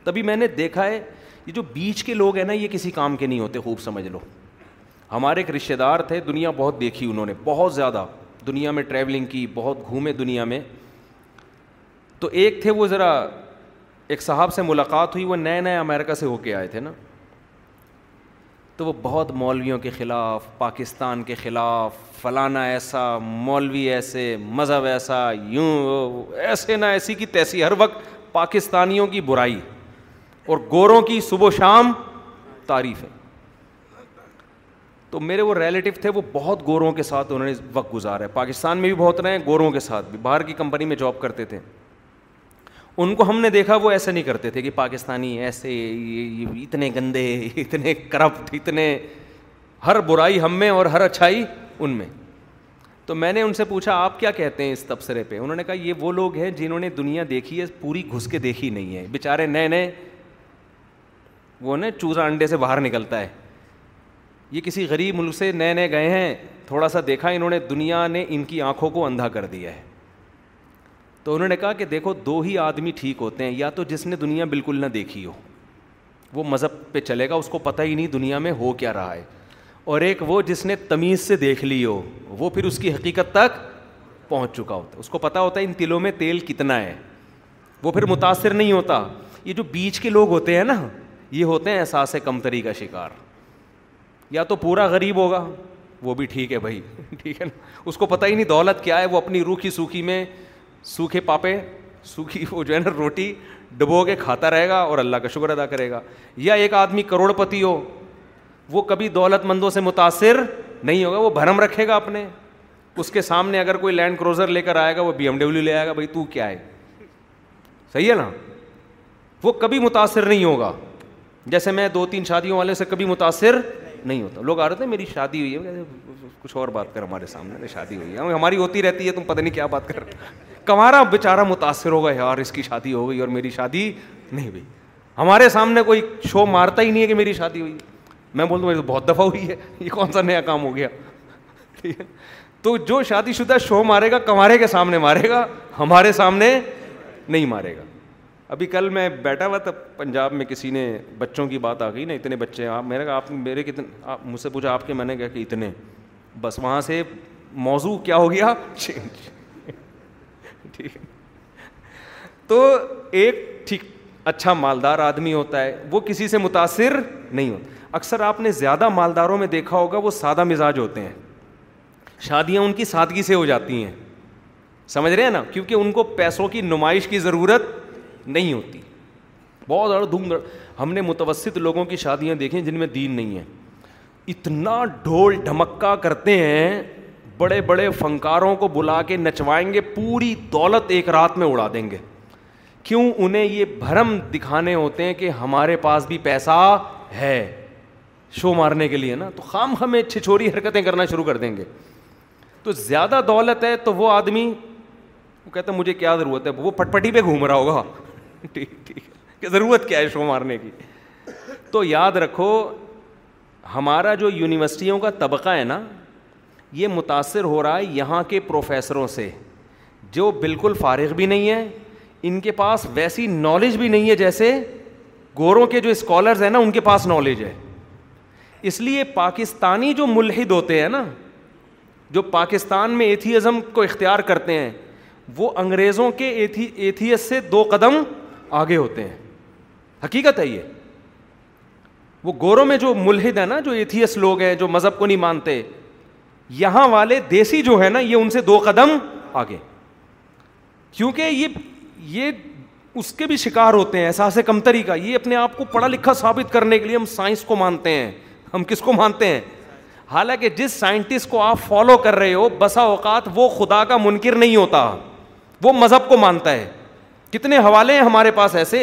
تبھی میں نے دیکھا ہے یہ جو بیچ کے لوگ ہیں نا یہ کسی کام کے نہیں ہوتے خوب سمجھ لو ہمارے ایک رشتے دار تھے دنیا بہت دیکھی انہوں نے بہت زیادہ دنیا میں ٹریولنگ کی بہت گھومے دنیا میں تو ایک تھے وہ ذرا ایک صاحب سے ملاقات ہوئی وہ نئے نئے امریکہ سے ہو کے آئے تھے نا تو وہ بہت مولویوں کے خلاف پاکستان کے خلاف فلانا ایسا مولوی ایسے مذہب ایسا یوں ایسے نہ ایسی کی تیسی ہر وقت پاکستانیوں کی برائی اور گوروں کی صبح و شام تعریف ہے تو میرے وہ ریلیٹو تھے وہ بہت گوروں کے ساتھ انہوں نے وقت گزارا ہے پاکستان میں بھی بہت رہے ہیں گوروں کے ساتھ بھی باہر کی کمپنی میں جاب کرتے تھے ان کو ہم نے دیکھا وہ ایسے نہیں کرتے تھے کہ پاکستانی ایسے اتنے گندے اتنے کرپٹ اتنے ہر برائی ہم میں اور ہر اچھائی ان میں تو میں نے ان سے پوچھا آپ کیا کہتے ہیں اس تبصرے پہ انہوں نے کہا یہ وہ لوگ ہیں جنہوں نے دنیا دیکھی ہے پوری گھس کے دیکھی نہیں ہے بیچارے نئے نئے وہ نا چوزا انڈے سے باہر نکلتا ہے یہ کسی غریب ملک سے نئے نئے گئے ہیں تھوڑا سا دیکھا انہوں نے دنیا نے ان کی آنکھوں کو اندھا کر دیا ہے تو انہوں نے کہا کہ دیکھو دو ہی آدمی ٹھیک ہوتے ہیں یا تو جس نے دنیا بالکل نہ دیکھی ہو وہ مذہب پہ چلے گا اس کو پتہ ہی نہیں دنیا میں ہو کیا رہا ہے اور ایک وہ جس نے تمیز سے دیکھ لی ہو وہ پھر اس کی حقیقت تک پہنچ چکا ہوتا ہے اس کو پتہ ہوتا ہے ان تلوں میں تیل کتنا ہے وہ پھر متاثر نہیں ہوتا یہ جو بیچ کے لوگ ہوتے ہیں نا یہ ہوتے ہیں احساس کمتری کا شکار یا تو پورا غریب ہوگا وہ بھی ٹھیک ہے بھائی ٹھیک ہے نا اس کو پتہ ہی نہیں دولت کیا ہے وہ اپنی روکھی سوکھی میں سوکھے پاپے سوکھی وہ جو ہے نا روٹی ڈبو کے کھاتا رہے گا اور اللہ کا شکر ادا کرے گا یا ایک آدمی کروڑ پتی ہو وہ کبھی دولت مندوں سے متاثر نہیں ہوگا وہ بھرم رکھے گا اپنے اس کے سامنے اگر کوئی لینڈ کروزر لے کر آئے گا وہ بی ایم ڈبلو لے آئے گا بھائی تو کیا ہے صحیح ہے نا وہ کبھی متاثر نہیں ہوگا جیسے میں دو تین شادیوں والے سے کبھی متاثر نہیں ہوتا لوگ آ رہے تھے میری شادی ہوئی ہے کچھ اور بات کر ہمارے سامنے شادی ہوئی ہے ہماری ہوتی رہتی ہے تم پتہ نہیں کیا بات کر کمارا بے متاثر ہوگا یار اس کی شادی ہو گئی اور میری شادی نہیں ہوئی ہمارے سامنے کوئی شو مارتا ہی نہیں ہے کہ میری شادی ہوئی میں بول دوں میری تو بہت دفعہ ہوئی ہے یہ کون سا نیا کام ہو گیا ٹھیک ہے تو جو شادی شدہ شو مارے گا کمارے کے سامنے مارے گا ہمارے سامنے نہیں مارے گا ابھی کل میں بیٹھا ہوا تھا پنجاب میں کسی نے بچوں کی بات آ گئی نا اتنے بچے ہیں آپ میں نے کہا آپ میرے کتنے آپ مجھ سے پوچھا آپ کے میں نے کہا کہ اتنے بس وہاں سے موضوع کیا ہو گیا چینج ٹھیک تو ایک ٹھیک اچھا مالدار آدمی ہوتا ہے وہ کسی سے متاثر نہیں ہوتا اکثر آپ نے زیادہ مالداروں میں دیکھا ہوگا وہ سادہ مزاج ہوتے ہیں شادیاں ان کی سادگی سے ہو جاتی ہیں سمجھ رہے ہیں نا کیونکہ ان کو پیسوں کی نمائش کی ضرورت نہیں ہوتی بہت زیادہ دھوم دھڑ ہم نے متوسط لوگوں کی شادیاں دیکھی ہیں جن میں دین نہیں ہے اتنا ڈھول ڈھمکا کرتے ہیں بڑے بڑے فنکاروں کو بلا کے نچوائیں گے پوری دولت ایک رات میں اڑا دیں گے کیوں انہیں یہ بھرم دکھانے ہوتے ہیں کہ ہمارے پاس بھی پیسہ ہے شو مارنے کے لیے نا تو خام ہمیں چھچوری حرکتیں کرنا شروع کر دیں گے تو زیادہ دولت ہے تو وہ آدمی وہ کہتا مجھے کیا ضرورت ہے وہ پٹ پٹی پہ گھوم رہا ہوگا ٹھیک ٹھیک کہ ضرورت کیا ہے شو مارنے کی تو یاد رکھو ہمارا جو یونیورسٹیوں کا طبقہ ہے نا یہ متاثر ہو رہا ہے یہاں کے پروفیسروں سے جو بالکل فارغ بھی نہیں ہے ان کے پاس ویسی نالج بھی نہیں ہے جیسے گوروں کے جو اسکالرز ہیں نا ان کے پاس نالج ہے اس لیے پاکستانی جو ملحد ہوتے ہیں نا جو پاکستان میں ایتھیزم کو اختیار کرتے ہیں وہ انگریزوں کے ایتھیس سے دو قدم آگے ہوتے ہیں حقیقت ہے یہ وہ گوروں میں جو ملحد ہے نا جو ایتھیس لوگ ہیں جو مذہب کو نہیں مانتے یہاں والے دیسی جو ہے نا یہ ان سے دو قدم آگے کیونکہ یہ یہ اس کے بھی شکار ہوتے ہیں احساس کمتری کا یہ اپنے آپ کو پڑھا لکھا ثابت کرنے کے لیے ہم سائنس کو مانتے ہیں ہم کس کو مانتے ہیں حالانکہ جس سائنٹسٹ کو آپ فالو کر رہے ہو بسا اوقات وہ خدا کا منکر نہیں ہوتا وہ مذہب کو مانتا ہے کتنے حوالے ہیں ہمارے پاس ایسے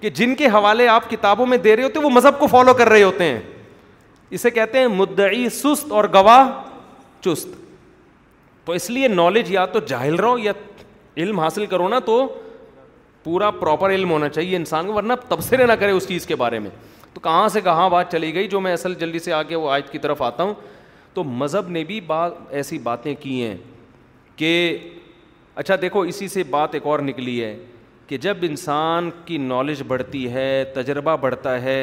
کہ جن کے حوالے آپ کتابوں میں دے رہے ہوتے ہیں وہ مذہب کو فالو کر رہے ہوتے ہیں اسے کہتے ہیں مدعی سست اور گواہ چست تو اس لیے نالج یا تو جاہل رہو یا علم حاصل کرو نا تو پورا پراپر علم ہونا چاہیے انسان کو ورنہ تبصرے نہ کرے اس چیز کے بارے میں تو کہاں سے کہاں بات چلی گئی جو میں اصل جلدی سے آگے وہ آج کی طرف آتا ہوں تو مذہب نے بھی بات ایسی باتیں کی ہیں کہ اچھا دیکھو اسی سے بات ایک اور نکلی ہے کہ جب انسان کی نالج بڑھتی ہے تجربہ بڑھتا ہے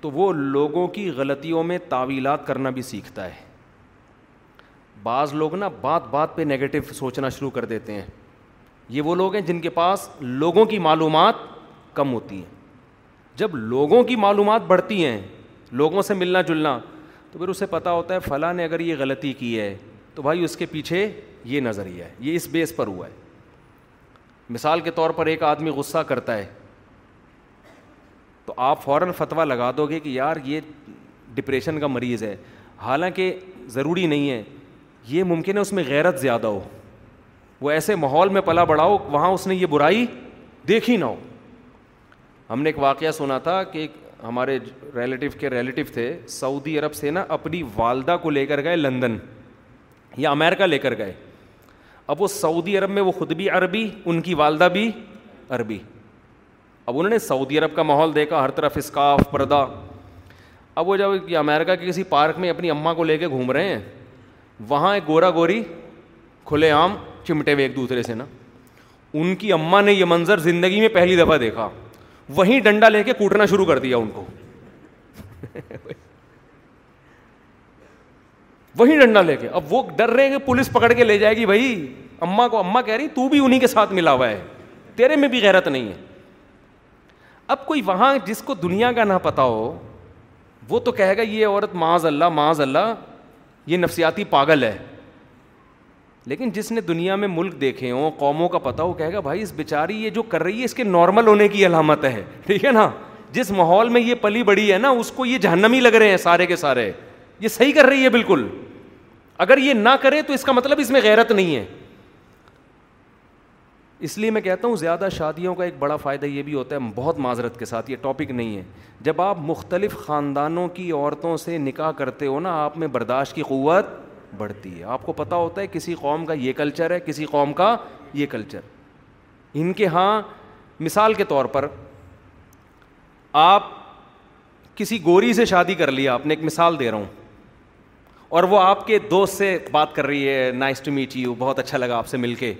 تو وہ لوگوں کی غلطیوں میں تعویلات کرنا بھی سیکھتا ہے بعض لوگ نا بات بات پہ نگیٹو سوچنا شروع کر دیتے ہیں یہ وہ لوگ ہیں جن کے پاس لوگوں کی معلومات کم ہوتی ہیں جب لوگوں کی معلومات بڑھتی ہیں لوگوں سے ملنا جلنا تو پھر اسے پتہ ہوتا ہے فلاں نے اگر یہ غلطی کی ہے تو بھائی اس کے پیچھے یہ نظریہ ہے یہ اس بیس پر ہوا ہے مثال کے طور پر ایک آدمی غصہ کرتا ہے تو آپ فوراً فتویٰ لگا دو گے کہ یار یہ ڈپریشن کا مریض ہے حالانکہ ضروری نہیں ہے یہ ممکن ہے اس میں غیرت زیادہ ہو وہ ایسے ماحول میں پلا بڑھاؤ وہاں اس نے یہ برائی دیکھی نہ ہو ہم نے ایک واقعہ سنا تھا کہ ہمارے ریلیٹیو کے ریلیٹو تھے سعودی عرب سے نا اپنی والدہ کو لے کر گئے لندن یا امیرکا لے کر گئے اب وہ سعودی عرب میں وہ خود بھی عربی ان کی والدہ بھی عربی اب انہوں نے سعودی عرب کا ماحول دیکھا ہر طرف اسکاف پردہ اب وہ جب امیرکا کے کسی پارک میں اپنی اماں کو لے کے گھوم رہے ہیں وہاں ایک گورا گوری کھلے عام چمٹے ہوئے ایک دوسرے سے نا ان کی اماں نے یہ منظر زندگی میں پہلی دفعہ دیکھا وہیں ڈنڈا لے کے کوٹنا شروع کر دیا ان کو وہی ڈنڈا لے کے اب وہ ڈر رہے ہیں کہ پولیس پکڑ کے لے جائے گی بھائی اماں کو اماں کہہ رہی تو بھی انہیں کے ساتھ ملا ہوا ہے تیرے میں بھی غیرت نہیں ہے اب کوئی وہاں جس کو دنیا کا نہ پتا ہو وہ تو کہے گا یہ عورت معاذ اللہ معاذ اللہ یہ نفسیاتی پاگل ہے لیکن جس نے دنیا میں ملک دیکھے ہوں قوموں کا پتا ہو کہے گا بھائی اس بیچاری یہ جو کر رہی ہے اس کے نارمل ہونے کی علامت ہے ٹھیک ہے نا جس ماحول میں یہ پلی بڑی ہے نا اس کو یہ جہنمی لگ رہے ہیں سارے کے سارے یہ صحیح کر رہی ہے بالکل اگر یہ نہ کرے تو اس کا مطلب اس میں غیرت نہیں ہے اس لیے میں کہتا ہوں زیادہ شادیوں کا ایک بڑا فائدہ یہ بھی ہوتا ہے بہت معذرت کے ساتھ یہ ٹاپک نہیں ہے جب آپ مختلف خاندانوں کی عورتوں سے نکاح کرتے ہو نا آپ میں برداشت کی قوت بڑھتی ہے آپ کو پتہ ہوتا ہے کسی قوم کا یہ کلچر ہے کسی قوم کا یہ کلچر ان کے ہاں مثال کے طور پر آپ کسی گوری سے شادی کر لیا آپ نے ایک مثال دے رہا ہوں اور وہ آپ کے دوست سے بات کر رہی ہے نائس ٹو میٹ یو بہت اچھا لگا آپ سے مل کے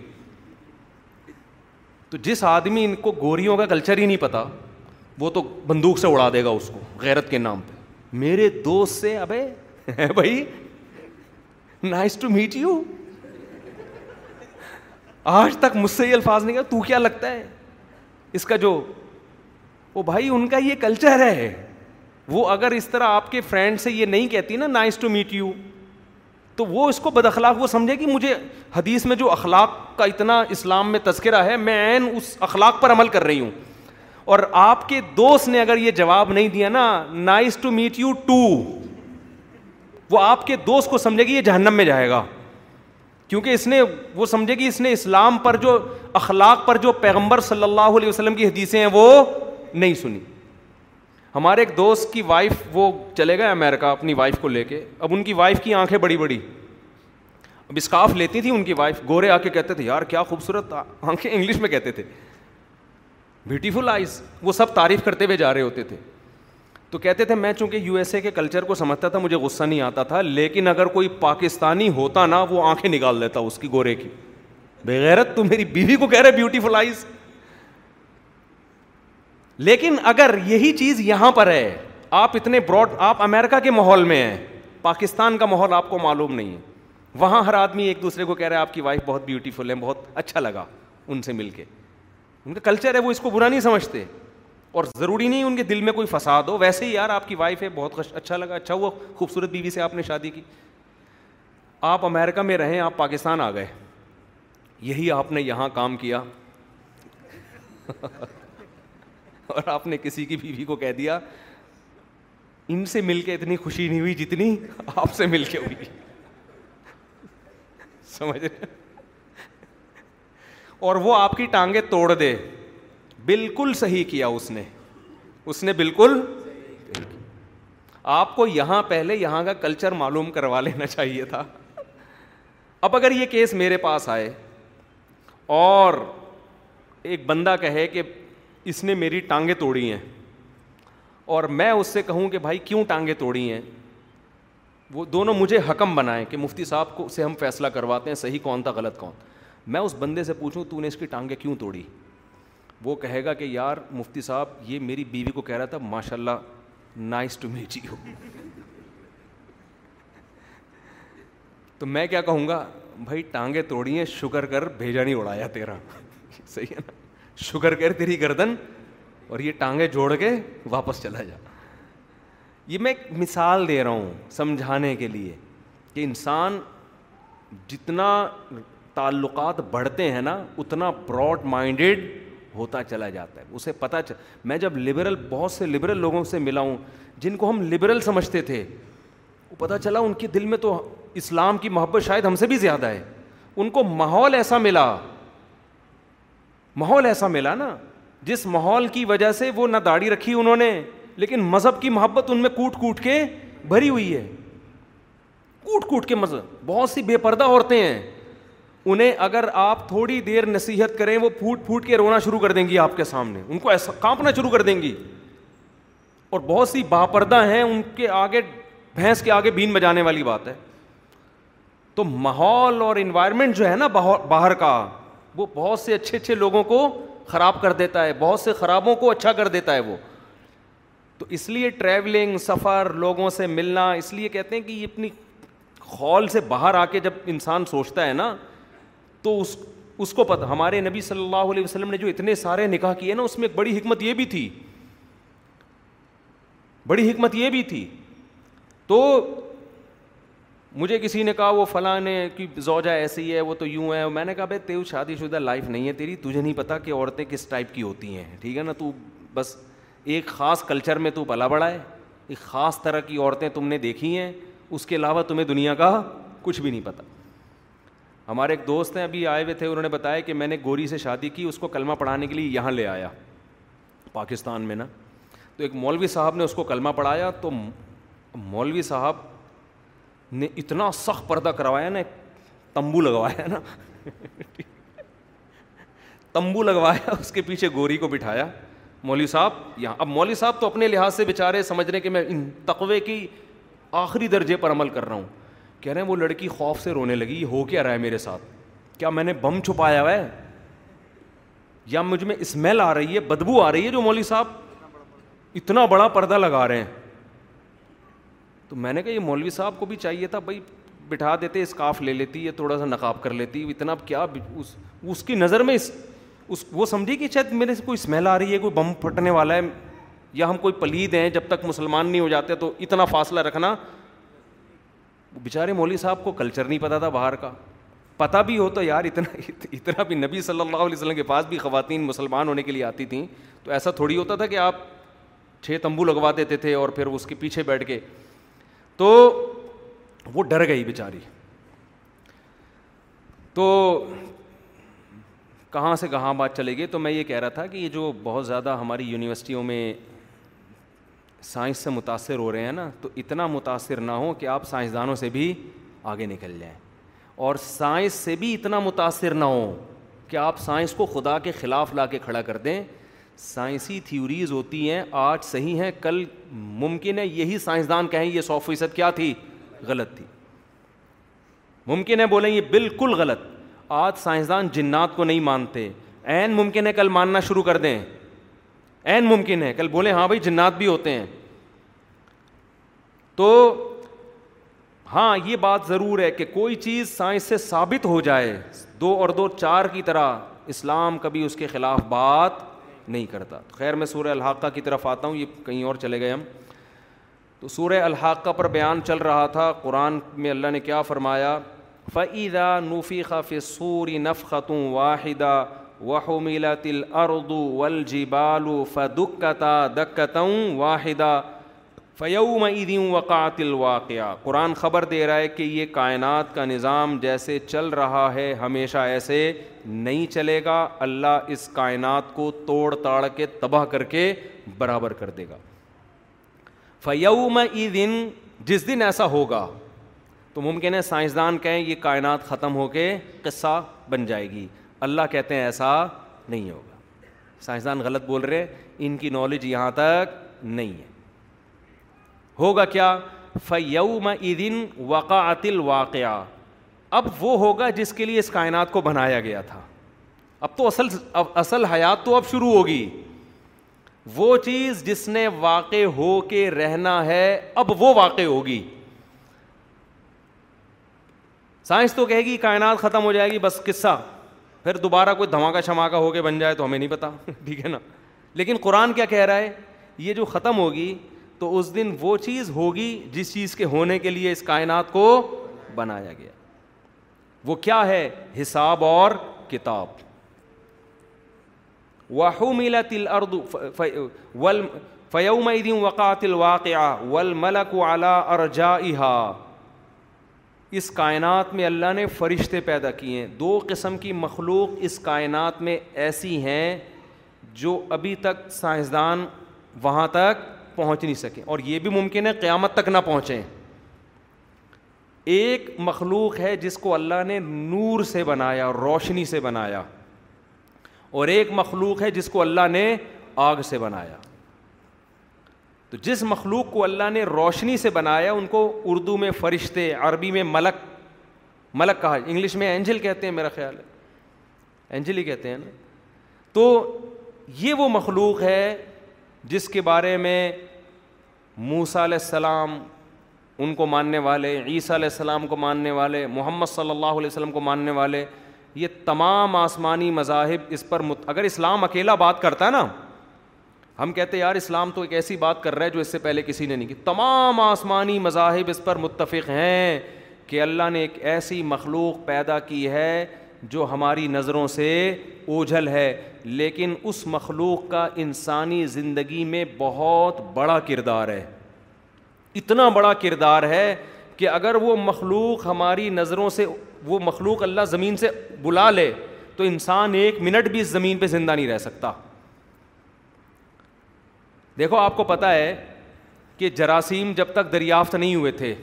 تو جس آدمی ان کو گوریوں کا کلچر ہی نہیں پتا وہ تو بندوق سے اڑا دے گا اس کو غیرت کے نام پہ میرے دوست سے ابے بھائی نائس ٹو میٹ یو آج تک مجھ سے یہ الفاظ نہیں کہا تو کیا لگتا ہے اس کا جو وہ بھائی ان کا یہ کلچر ہے وہ اگر اس طرح آپ کے فرینڈ سے یہ نہیں کہتی نا نائس ٹو میٹ یو تو وہ اس کو بد اخلاق وہ سمجھے گی مجھے حدیث میں جو اخلاق کا اتنا اسلام میں تذکرہ ہے میں عین اس اخلاق پر عمل کر رہی ہوں اور آپ کے دوست نے اگر یہ جواب نہیں دیا نا nice to meet you too وہ آپ کے دوست کو سمجھے گی یہ جہنم میں جائے گا کیونکہ اس نے وہ سمجھے کہ اس نے اسلام پر جو اخلاق پر جو پیغمبر صلی اللہ علیہ وسلم کی حدیثیں ہیں وہ نہیں سنی ہمارے ایک دوست کی وائف وہ چلے گئے امیرکا اپنی وائف کو لے کے اب ان کی وائف کی آنکھیں بڑی بڑی اب اسکاف لیتی تھی ان کی وائف گورے آ کے کہتے تھے یار کیا خوبصورت آنکھیں انگلش میں کہتے تھے بیوٹیفل آئز وہ سب تعریف کرتے ہوئے جا رہے ہوتے تھے تو کہتے تھے میں چونکہ یو ایس اے کے کلچر کو سمجھتا تھا مجھے غصہ نہیں آتا تھا لیکن اگر کوئی پاکستانی ہوتا نا وہ آنکھیں نکال دیتا اس کی گورے کی بغیرت تو میری بیوی کو کہہ رہے بیوٹیفل آئز لیکن اگر یہی چیز یہاں پر ہے آپ اتنے براڈ آپ امیرکا کے ماحول میں ہیں پاکستان کا ماحول آپ کو معلوم نہیں ہے وہاں ہر آدمی ایک دوسرے کو کہہ رہا ہے آپ کی وائف بہت بیوٹیفل ہے بہت اچھا لگا ان سے مل کے ان کا کلچر ہے وہ اس کو برا نہیں سمجھتے اور ضروری نہیں ان کے دل میں کوئی فساد ہو ویسے ہی یار آپ کی وائف ہے بہت اچھا لگا اچھا وہ خوبصورت بیوی سے آپ نے شادی کی آپ امیرکا میں رہیں آپ پاکستان آ گئے یہی آپ نے یہاں کام کیا اور آپ نے کسی کی بیوی کو کہہ دیا ان سے مل کے اتنی خوشی نہیں ہوئی جتنی آپ سے مل کے ہوئی سمجھ رہے اور وہ آپ کی ٹانگیں توڑ دے بالکل صحیح کیا اس نے اس نے بالکل آپ کو یہاں پہلے یہاں کا کلچر معلوم کروا لینا چاہیے تھا اب اگر یہ کیس میرے پاس آئے اور ایک بندہ کہے کہ اس نے میری ٹانگیں توڑی ہیں اور میں اس سے کہوں کہ بھائی کیوں ٹانگیں توڑی ہیں وہ دونوں مجھے حکم بنائیں کہ مفتی صاحب کو سے ہم فیصلہ کرواتے ہیں صحیح کون تھا غلط کون میں اس بندے سے پوچھوں تو نے اس کی ٹانگیں کیوں توڑی وہ کہے گا کہ یار مفتی صاحب یہ میری بیوی کو کہہ رہا تھا ماشاء اللہ نائس ٹو بھیجی ہو تو میں کیا کہوں گا بھائی ٹانگیں توڑی ہیں شکر کر بھیجا نہیں اڑایا تیرا صحیح ہے نا شکر کر تیری گردن اور یہ ٹانگیں جوڑ کے واپس چلا جا یہ میں ایک مثال دے رہا ہوں سمجھانے کے لیے کہ انسان جتنا تعلقات بڑھتے ہیں نا اتنا براڈ مائنڈیڈ ہوتا چلا جاتا ہے اسے پتا چل میں جب لبرل بہت سے لبرل لوگوں سے ملا ہوں جن کو ہم لبرل سمجھتے تھے وہ پتہ چلا ان کے دل میں تو اسلام کی محبت شاید ہم سے بھی زیادہ ہے ان کو ماحول ایسا ملا ماحول ایسا ملا نا جس ماحول کی وجہ سے وہ نہ داڑھی رکھی انہوں نے لیکن مذہب کی محبت ان میں کوٹ کوٹ کے بھری ہوئی ہے کوٹ کوٹ کے مذہب بہت سی بے پردہ عورتیں ہیں انہیں اگر آپ تھوڑی دیر نصیحت کریں وہ پھوٹ پھوٹ کے رونا شروع کر دیں گی آپ کے سامنے ان کو ایسا کانپنا شروع کر دیں گی اور بہت سی با پردہ ہیں ان کے آگے بھینس کے آگے بین بجانے والی بات ہے تو ماحول اور انوائرمنٹ جو ہے نا باہر کا وہ بہت سے اچھے اچھے لوگوں کو خراب کر دیتا ہے بہت سے خرابوں کو اچھا کر دیتا ہے وہ تو اس لیے ٹریولنگ سفر لوگوں سے ملنا اس لیے کہتے ہیں کہ یہ اپنی خال سے باہر آ کے جب انسان سوچتا ہے نا تو اس اس کو پتہ ہمارے نبی صلی اللہ علیہ وسلم نے جو اتنے سارے نکاح کیے نا اس میں ایک بڑی حکمت یہ بھی تھی بڑی حکمت یہ بھی تھی تو مجھے کسی نے کہا وہ فلاں نے کہ زوجا ایسی ہے وہ تو یوں ہے میں نے کہا بھائی تیو شادی شدہ لائف نہیں ہے تیری تجھے نہیں پتا کہ عورتیں کس ٹائپ کی ہوتی ہیں ٹھیک ہے نا تو بس ایک خاص کلچر میں تو پلا بڑا ہے ایک خاص طرح کی عورتیں تم نے دیکھی ہیں اس کے علاوہ تمہیں دنیا کا کچھ بھی نہیں پتہ ہمارے ایک دوست ہیں ابھی آئے ہوئے تھے انہوں نے بتایا کہ میں نے گوری سے شادی کی اس کو کلمہ پڑھانے کے لیے یہاں لے آیا پاکستان میں نا تو ایک مولوی صاحب نے اس کو کلمہ پڑھایا تو مولوی صاحب نے اتنا سخت پردہ کروایا نا تمبو لگوایا نا تمبو لگوایا اس کے پیچھے گوری کو بٹھایا مولوی صاحب یہاں اب مولوی صاحب تو اپنے لحاظ سے بےچارے سمجھ رہے کہ میں ان تقوے کی آخری درجے پر عمل کر رہا ہوں کہہ رہے ہیں وہ لڑکی خوف سے رونے لگی ہو کیا رہا ہے میرے ساتھ کیا میں نے بم چھپایا ہوا ہے یا مجھ میں اسمیل آ رہی ہے بدبو آ رہی ہے جو مولوی صاحب اتنا بڑا پردہ لگا رہے ہیں تو میں نے کہا یہ مولوی صاحب کو بھی چاہیے تھا بھائی بٹھا دیتے اسکارف لے لیتی یا تھوڑا سا نقاب کر لیتی اتنا کیا اس اس کی نظر میں اس اس وہ سمجھی کہ شاید میرے سے کوئی اسمیل آ رہی ہے کوئی بم پھٹنے والا ہے یا ہم کوئی پلید ہیں جب تک مسلمان نہیں ہو جاتے تو اتنا فاصلہ رکھنا بیچارے مولوی صاحب کو کلچر نہیں پتہ تھا باہر کا پتہ بھی ہو تو یار اتنا اتنا بھی نبی صلی اللہ علیہ وسلم کے پاس بھی خواتین مسلمان ہونے کے لیے آتی تھیں تو ایسا تھوڑی ہوتا تھا کہ آپ چھ تمبو لگوا دیتے تھے اور پھر اس کے پیچھے بیٹھ کے تو وہ ڈر گئی بیچاری تو کہاں سے کہاں بات چلے گی تو میں یہ کہہ رہا تھا کہ یہ جو بہت زیادہ ہماری یونیورسٹیوں میں سائنس سے متاثر ہو رہے ہیں نا تو اتنا متاثر نہ ہو کہ آپ سائنسدانوں سے بھی آگے نکل جائیں اور سائنس سے بھی اتنا متاثر نہ ہو کہ آپ سائنس کو خدا کے خلاف لا کے کھڑا کر دیں سائنسی تھیوریز ہوتی ہیں آج صحیح ہیں کل ممکن ہے یہی سائنسدان کہیں یہ سو فیصد کیا تھی غلط تھی ممکن ہے بولیں یہ بالکل غلط آج سائنسدان جنات کو نہیں مانتے عین ممکن ہے کل ماننا شروع کر دیں عین ممکن ہے کل بولیں ہاں بھائی جنات بھی ہوتے ہیں تو ہاں یہ بات ضرور ہے کہ کوئی چیز سائنس سے ثابت ہو جائے دو اور دو چار کی طرح اسلام کبھی اس کے خلاف بات نہیں کرتا خیر میں سورہ الحاقہ کی طرف آتا ہوں یہ کہیں اور چلے گئے ہم تو سورہ الحاقہ پر بیان چل رہا تھا قرآن میں اللہ نے کیا فرمایا فعدا نوفی خف سوری نف ختوں واحدہ واہ میلا تل اردو ولجی بالو دکتوں واحدہ فیوم عیدیوں وقات الواقع قرآن خبر دے رہا ہے کہ یہ کائنات کا نظام جیسے چل رہا ہے ہمیشہ ایسے نہیں چلے گا اللہ اس کائنات کو توڑ تاڑ کے تباہ کر کے برابر کر دے گا فیوم مَ جس دن ایسا ہوگا تو ممکن ہے سائنسدان کہیں یہ کائنات ختم ہو کے قصہ بن جائے گی اللہ کہتے ہیں ایسا نہیں ہوگا سائنسدان غلط بول رہے ان کی نالج یہاں تک نہیں ہے ہوگا کیا فیوم عیدن وقعت الواقعہ واقعہ اب وہ ہوگا جس کے لیے اس کائنات کو بنایا گیا تھا اب تو اصل اصل حیات تو اب شروع ہوگی وہ چیز جس نے واقع ہو کے رہنا ہے اب وہ واقع ہوگی سائنس تو کہے گی کائنات ختم ہو جائے گی بس قصہ پھر دوبارہ کوئی دھماکہ شماکہ ہو کے بن جائے تو ہمیں نہیں پتا ٹھیک ہے نا لیکن قرآن کیا کہہ رہا ہے یہ جو ختم ہوگی تو اس دن وہ چیز ہوگی جس چیز کے ہونے کے لیے اس کائنات کو بنایا گیا وہ کیا ہے حساب اور کتاب واہ فی تل واقعہ ول ملک ولا ارجا اس کائنات میں اللہ نے فرشتے پیدا کیے ہیں دو قسم کی مخلوق اس کائنات میں ایسی ہیں جو ابھی تک سائنسدان وہاں تک پہنچ نہیں سکیں اور یہ بھی ممکن ہے قیامت تک نہ پہنچیں ایک مخلوق ہے جس کو اللہ نے نور سے بنایا روشنی سے بنایا اور ایک مخلوق ہے جس کو اللہ نے آگ سے بنایا تو جس مخلوق کو اللہ نے روشنی سے بنایا ان کو اردو میں فرشتے عربی میں ملک ملک کہا انگلش میں اینجل کہتے ہیں میرا خیال ہے اینجل ہی کہتے ہیں نا تو یہ وہ مخلوق ہے جس کے بارے میں موسا علیہ السلام ان کو ماننے والے عیسیٰ علیہ السلام کو ماننے والے محمد صلی اللہ علیہ وسلم کو ماننے والے یہ تمام آسمانی مذاہب اس پر مت... اگر اسلام اکیلا بات کرتا ہے نا ہم کہتے ہیں یار اسلام تو ایک ایسی بات کر رہا ہے جو اس سے پہلے کسی نے نہیں کی تمام آسمانی مذاہب اس پر متفق ہیں کہ اللہ نے ایک ایسی مخلوق پیدا کی ہے جو ہماری نظروں سے اوجھل ہے لیکن اس مخلوق کا انسانی زندگی میں بہت بڑا کردار ہے اتنا بڑا کردار ہے کہ اگر وہ مخلوق ہماری نظروں سے وہ مخلوق اللہ زمین سے بلا لے تو انسان ایک منٹ بھی اس زمین پہ زندہ نہیں رہ سکتا دیکھو آپ کو پتا ہے کہ جراثیم جب تک دریافت نہیں ہوئے تھے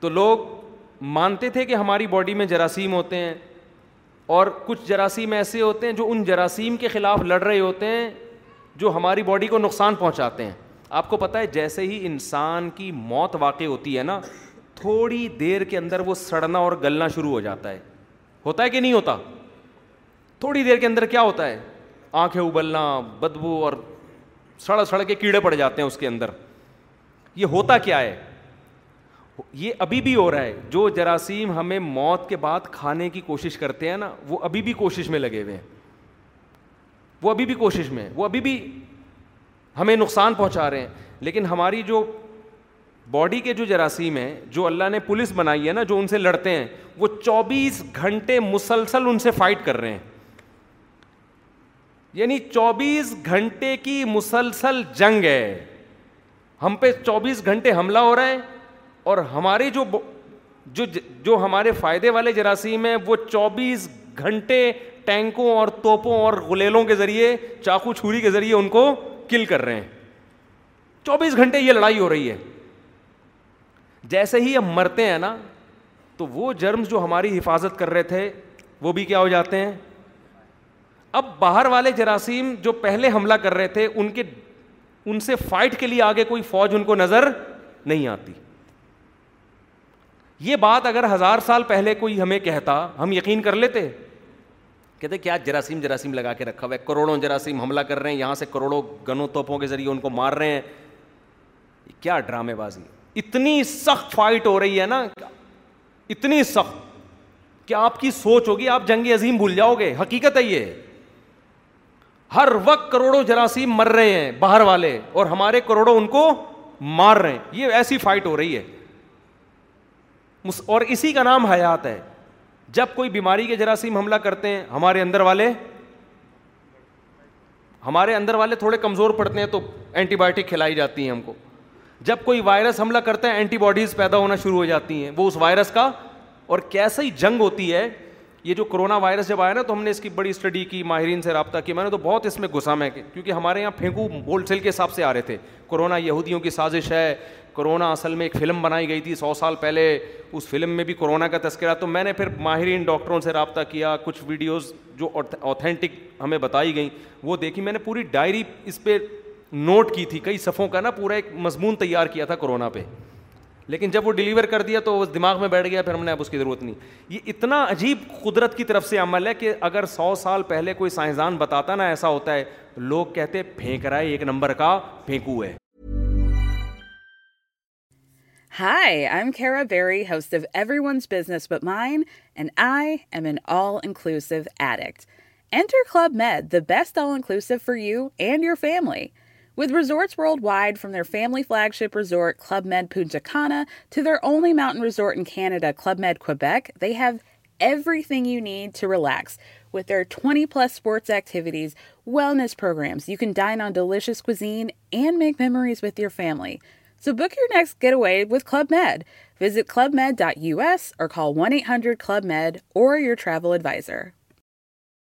تو لوگ مانتے تھے کہ ہماری باڈی میں جراثیم ہوتے ہیں اور کچھ جراثیم ایسے ہوتے ہیں جو ان جراثیم کے خلاف لڑ رہے ہوتے ہیں جو ہماری باڈی کو نقصان پہنچاتے ہیں آپ کو پتہ ہے جیسے ہی انسان کی موت واقع ہوتی ہے نا تھوڑی دیر کے اندر وہ سڑنا اور گلنا شروع ہو جاتا ہے ہوتا ہے کہ نہیں ہوتا تھوڑی دیر کے اندر کیا ہوتا ہے آنکھیں ابلنا بدبو اور سڑ سڑ کے کیڑے پڑ جاتے ہیں اس کے اندر یہ ہوتا کیا ہے یہ ابھی بھی ہو رہا ہے جو جراثیم ہمیں موت کے بعد کھانے کی کوشش کرتے ہیں نا وہ ابھی بھی کوشش میں لگے ہوئے ہیں وہ ابھی بھی کوشش میں وہ ابھی بھی ہمیں نقصان پہنچا رہے ہیں لیکن ہماری جو باڈی کے جو جراثیم ہیں جو اللہ نے پولیس بنائی ہے نا جو ان سے لڑتے ہیں وہ چوبیس گھنٹے مسلسل ان سے فائٹ کر رہے ہیں یعنی چوبیس گھنٹے کی مسلسل جنگ ہے ہم پہ چوبیس گھنٹے حملہ ہو رہا ہے اور ہمارے جو جو جو ہمارے فائدے والے جراثیم ہیں وہ چوبیس گھنٹے ٹینکوں اور توپوں اور غلیلوں کے ذریعے چاقو چھری کے ذریعے ان کو کل کر رہے ہیں چوبیس گھنٹے یہ لڑائی ہو رہی ہے جیسے ہی ہم مرتے ہیں نا تو وہ جرمز جو ہماری حفاظت کر رہے تھے وہ بھی کیا ہو جاتے ہیں اب باہر والے جراثیم جو پہلے حملہ کر رہے تھے ان کے ان سے فائٹ کے لیے آگے کوئی فوج ان کو نظر نہیں آتی یہ بات اگر ہزار سال پہلے کوئی ہمیں کہتا ہم یقین کر لیتے کہتے کیا جراثیم جراثیم لگا کے رکھا ہوا ہے کروڑوں جراثیم حملہ کر رہے ہیں یہاں سے کروڑوں گنوں توپوں کے ذریعے ان کو مار رہے ہیں کیا ڈرامے بازی اتنی سخت فائٹ ہو رہی ہے نا اتنی سخت کہ آپ کی سوچ ہوگی آپ جنگ عظیم بھول جاؤ گے حقیقت ہے یہ ہر وقت کروڑوں جراثیم مر رہے ہیں باہر والے اور ہمارے کروڑوں ان کو مار رہے ہیں یہ ایسی فائٹ ہو رہی ہے اور اسی کا نام حیات ہے جب کوئی بیماری کے جراثیم حملہ کرتے ہیں ہمارے اندر والے ہمارے اندر والے تھوڑے کمزور پڑتے ہیں تو اینٹی بایوٹک کھلائی جاتی ہیں ہم کو جب کوئی وائرس حملہ کرتا ہے اینٹی باڈیز پیدا ہونا شروع ہو جاتی ہیں وہ اس وائرس کا اور کیسے ہی جنگ ہوتی ہے یہ جو کرونا وائرس جب آیا نا تو ہم نے اس کی بڑی اسٹڈی کی ماہرین سے رابطہ کیا میں نے تو بہت اس میں غصہ میں کیونکہ ہمارے یہاں پھینکو ہول سیل کے حساب سے آ رہے تھے کرونا یہودیوں کی سازش ہے کرونا اصل میں ایک فلم بنائی گئی تھی سو سال پہلے اس فلم میں بھی کرونا کا تذکرہ تو میں نے پھر ماہرین ڈاکٹروں سے رابطہ کیا کچھ ویڈیوز جو اوتھینٹک ہمیں بتائی گئیں وہ دیکھی میں نے پوری ڈائری اس پہ نوٹ کی تھی کئی صفوں کا نا پورا ایک مضمون تیار کیا تھا کرونا پہ لیکن جب وہ ڈیلیور کر دیا تو وہ دماغ میں بیٹھ گیا پھر ہم نے اب اس کی ضرورت نہیں یہ اتنا عجیب قدرت کی طرف سے عمل ہے کہ اگر سو سال پہلے کوئی سائنسدان بتاتا نا ایسا ہوتا ہے لوگ کہتے پھینک رہا ہے ایک نمبر کا پھینکو ہے high I'm Kira Barry house of every once business but mine and I'm an all inclusive addict enter Club Med the best all inclusive for you and your family With resorts worldwide, from their family flagship resort, Club Med Punta Cana, to their only mountain resort in Canada, Club Med Quebec, they have everything you need to relax. With their 20-plus sports activities, wellness programs, you can dine on delicious cuisine and make memories with your family. So book your next getaway with Club Med. Visit clubmed.us or call 1-800-CLUB-MED or your travel advisor.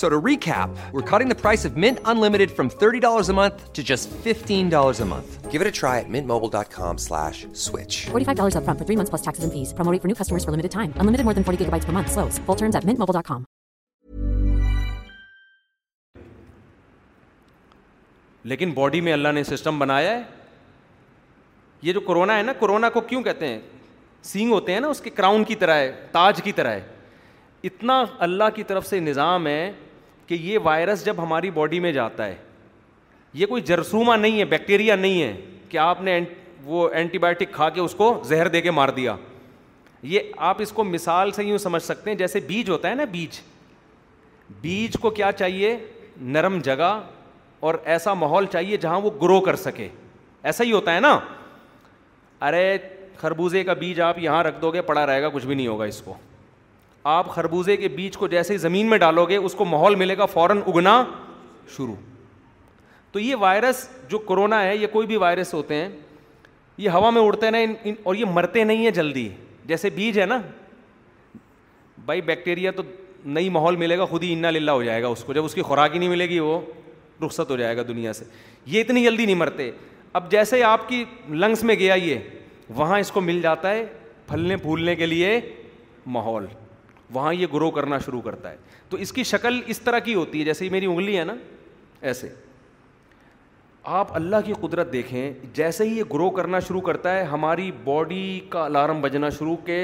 So to recap, we're cutting the price of Mint Unlimited from $30 a month to just $15 a month. Give it a try at mintmobile.com slash switch. $45 up front for three months plus taxes and fees. Promo for new customers for limited time. Unlimited more than 40 gigabytes per month. Slows. Full terms at mintmobile.com. لیکن body میں اللہ نے system بنایا ہے یہ جو corona ہے نا corona کو کیوں کہتے ہیں سینگ ہوتے ہیں نا اس کے کراؤن کی طرح ہے تاج کی طرح ہے اتنا اللہ کی طرف سے نظام ہے کہ یہ وائرس جب ہماری باڈی میں جاتا ہے یہ کوئی جرسوما نہیں ہے بیکٹیریا نہیں ہے کہ آپ نے وہ اینٹی بایوٹک کھا کے اس کو زہر دے کے مار دیا یہ آپ اس کو مثال سے یوں سمجھ سکتے ہیں جیسے بیج ہوتا ہے نا بیج بیج کو کیا چاہیے نرم جگہ اور ایسا ماحول چاہیے جہاں وہ گرو کر سکے ایسا ہی ہوتا ہے نا ارے خربوزے کا بیج آپ یہاں رکھ دو گے پڑا رہے گا کچھ بھی نہیں ہوگا اس کو آپ خربوزے کے بیج کو جیسے ہی زمین میں ڈالو گے اس کو ماحول ملے گا فوراً اگنا شروع تو یہ وائرس جو کرونا ہے یہ کوئی بھی وائرس ہوتے ہیں یہ ہوا میں اڑتے نا اور یہ مرتے نہیں ہیں جلدی جیسے بیج ہے نا بھائی بیکٹیریا تو نئی ماحول ملے گا خود ہی انا للہ ہو جائے گا اس کو جب اس کی خوراک ہی نہیں ملے گی وہ رخصت ہو جائے گا دنیا سے یہ اتنی جلدی نہیں مرتے اب جیسے ہی آپ کی لنگس میں گیا یہ وہاں اس کو مل جاتا ہے پھلنے پھولنے کے لیے ماحول وہاں یہ گرو کرنا شروع کرتا ہے تو اس کی شکل اس طرح کی ہوتی ہے جیسے ہی میری انگلی ہے نا ایسے آپ اللہ کی قدرت دیکھیں جیسے ہی یہ گرو کرنا شروع کرتا ہے ہماری باڈی کا الارم بجنا شروع کے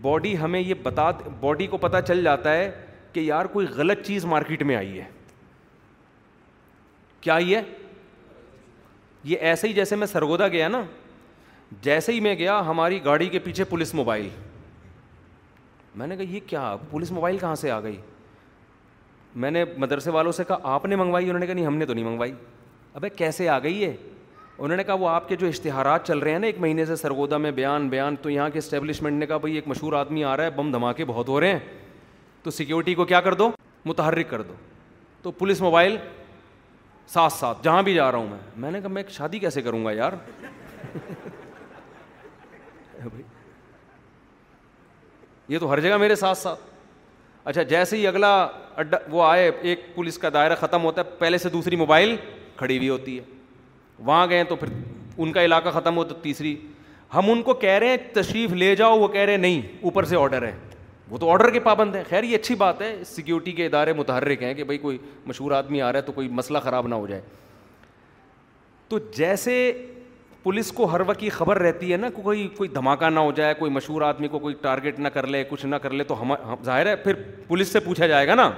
باڈی ہمیں یہ بتا باڈی کو پتہ چل جاتا ہے کہ یار کوئی غلط چیز مارکیٹ میں آئی ہے کیا یہ ایسے ہی جیسے میں سرگودا گیا نا جیسے ہی میں گیا ہماری گاڑی کے پیچھے پولیس موبائل میں نے کہا یہ کیا پولیس موبائل کہاں سے آ گئی میں نے مدرسے والوں سے کہا آپ نے منگوائی انہوں نے کہا نہیں ہم نے تو نہیں منگوائی ابے کیسے آ گئی ہے انہوں نے کہا وہ آپ کے جو اشتہارات چل رہے ہیں نا ایک مہینے سے سرگودا میں بیان بیان تو یہاں کے اسٹیبلشمنٹ نے کہا بھائی ایک مشہور آدمی آ رہا ہے بم دھماکے بہت ہو رہے ہیں تو سیکیورٹی کو کیا کر دو متحرک کر دو تو پولیس موبائل ساتھ ساتھ جہاں بھی جا رہا ہوں میں میں نے کہا میں ایک شادی کیسے کروں گا یار یہ تو ہر جگہ میرے ساتھ ساتھ اچھا جیسے ہی اگلا اڈا وہ آئے ایک پولیس کا دائرہ ختم ہوتا ہے پہلے سے دوسری موبائل کھڑی ہوئی ہوتی ہے وہاں گئے تو پھر ان کا علاقہ ختم ہو تو تیسری ہم ان کو کہہ رہے ہیں تشریف لے جاؤ وہ کہہ رہے ہیں نہیں اوپر سے آڈر ہے وہ تو آڈر کے پابند ہیں خیر یہ اچھی بات ہے سیکیورٹی کے ادارے متحرک ہیں کہ بھائی کوئی مشہور آدمی آ رہا ہے تو کوئی مسئلہ خراب نہ ہو جائے تو جیسے پولیس کو ہر وقت یہ خبر رہتی ہے نا کوئی کوئی دھماکہ نہ ہو جائے کوئی مشہور آدمی کو کوئی ٹارگیٹ نہ کر لے کچھ نہ کر لے تو ہم ظاہر ہے پھر پولیس سے پوچھا جائے گا نا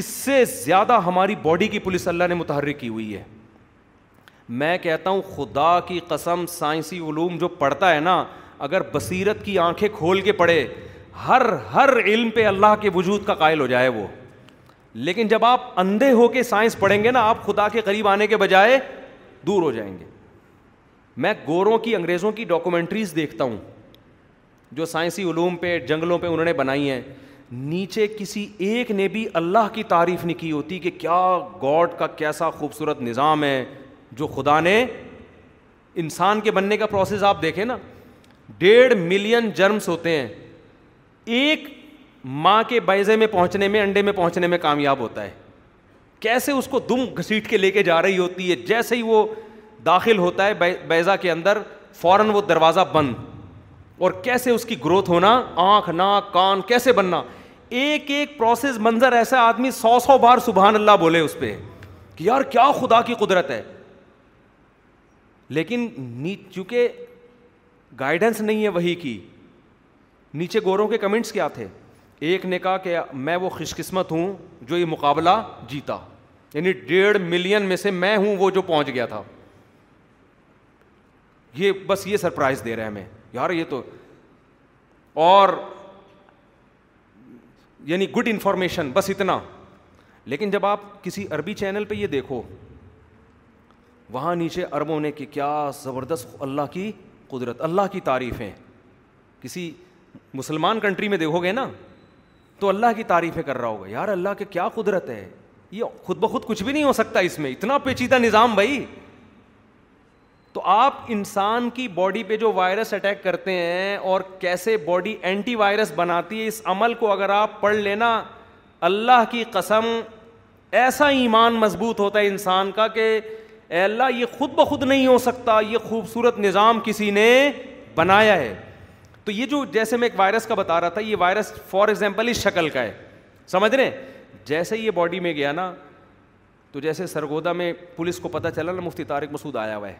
اس سے زیادہ ہماری باڈی کی پولیس اللہ نے متحرک کی ہوئی ہے میں کہتا ہوں خدا کی قسم سائنسی علوم جو پڑھتا ہے نا اگر بصیرت کی آنکھیں کھول کے پڑھے ہر ہر علم پہ اللہ کے وجود کا قائل ہو جائے وہ لیکن جب آپ اندھے ہو کے سائنس پڑھیں گے نا آپ خدا کے قریب آنے کے بجائے دور ہو جائیں گے میں گوروں کی انگریزوں کی ڈاکومنٹریز دیکھتا ہوں جو سائنسی علوم پہ جنگلوں پہ انہوں نے بنائی ہیں نیچے کسی ایک نے بھی اللہ کی تعریف نہیں کی ہوتی کہ کیا گاڈ کا کیسا خوبصورت نظام ہے جو خدا نے انسان کے بننے کا پروسیس آپ دیکھیں نا ڈیڑھ ملین جرمس ہوتے ہیں ایک ماں کے بائزے میں پہنچنے میں انڈے میں پہنچنے میں کامیاب ہوتا ہے کیسے اس کو دم گھسیٹ کے لے کے جا رہی ہوتی ہے جیسے ہی وہ داخل ہوتا ہے بیزا کے اندر فوراً وہ دروازہ بند اور کیسے اس کی گروتھ ہونا آنکھ ناک کان کیسے بننا ایک ایک پروسیس منظر ایسا آدمی سو سو بار سبحان اللہ بولے اس پہ کہ یار کیا خدا کی قدرت ہے لیکن چونکہ گائیڈنس نہیں ہے وہی کی نیچے گوروں کے کمنٹس کیا تھے ایک نے کہا کہ میں وہ خوش قسمت ہوں جو یہ مقابلہ جیتا یعنی ڈیڑھ ملین میں سے میں ہوں وہ جو پہنچ گیا تھا یہ بس یہ سرپرائز دے رہے ہیں ہمیں یار یہ تو اور یعنی گڈ انفارمیشن بس اتنا لیکن جب آپ کسی عربی چینل پہ یہ دیکھو وہاں نیچے عربوں نے کہ کیا زبردست اللہ کی قدرت اللہ کی تعریفیں کسی مسلمان کنٹری میں دیکھو گے نا تو اللہ کی تعریفیں کر رہا ہوگا یار اللہ کے کیا قدرت ہے یہ خود بخود کچھ بھی نہیں ہو سکتا اس میں اتنا پیچیدہ نظام بھائی تو آپ انسان کی باڈی پہ جو وائرس اٹیک کرتے ہیں اور کیسے باڈی اینٹی وائرس بناتی ہے اس عمل کو اگر آپ پڑھ لینا اللہ کی قسم ایسا ایمان مضبوط ہوتا ہے انسان کا کہ اے اللہ یہ خود بخود نہیں ہو سکتا یہ خوبصورت نظام کسی نے بنایا ہے تو یہ جو جیسے میں ایک وائرس کا بتا رہا تھا یہ وائرس فار ایگزامپل اس شکل کا ہے سمجھ رہے ہیں جیسے یہ باڈی میں گیا نا تو جیسے سرگودا میں پولیس کو پتہ چلا نا مفتی طارق مسعود آیا ہوا ہے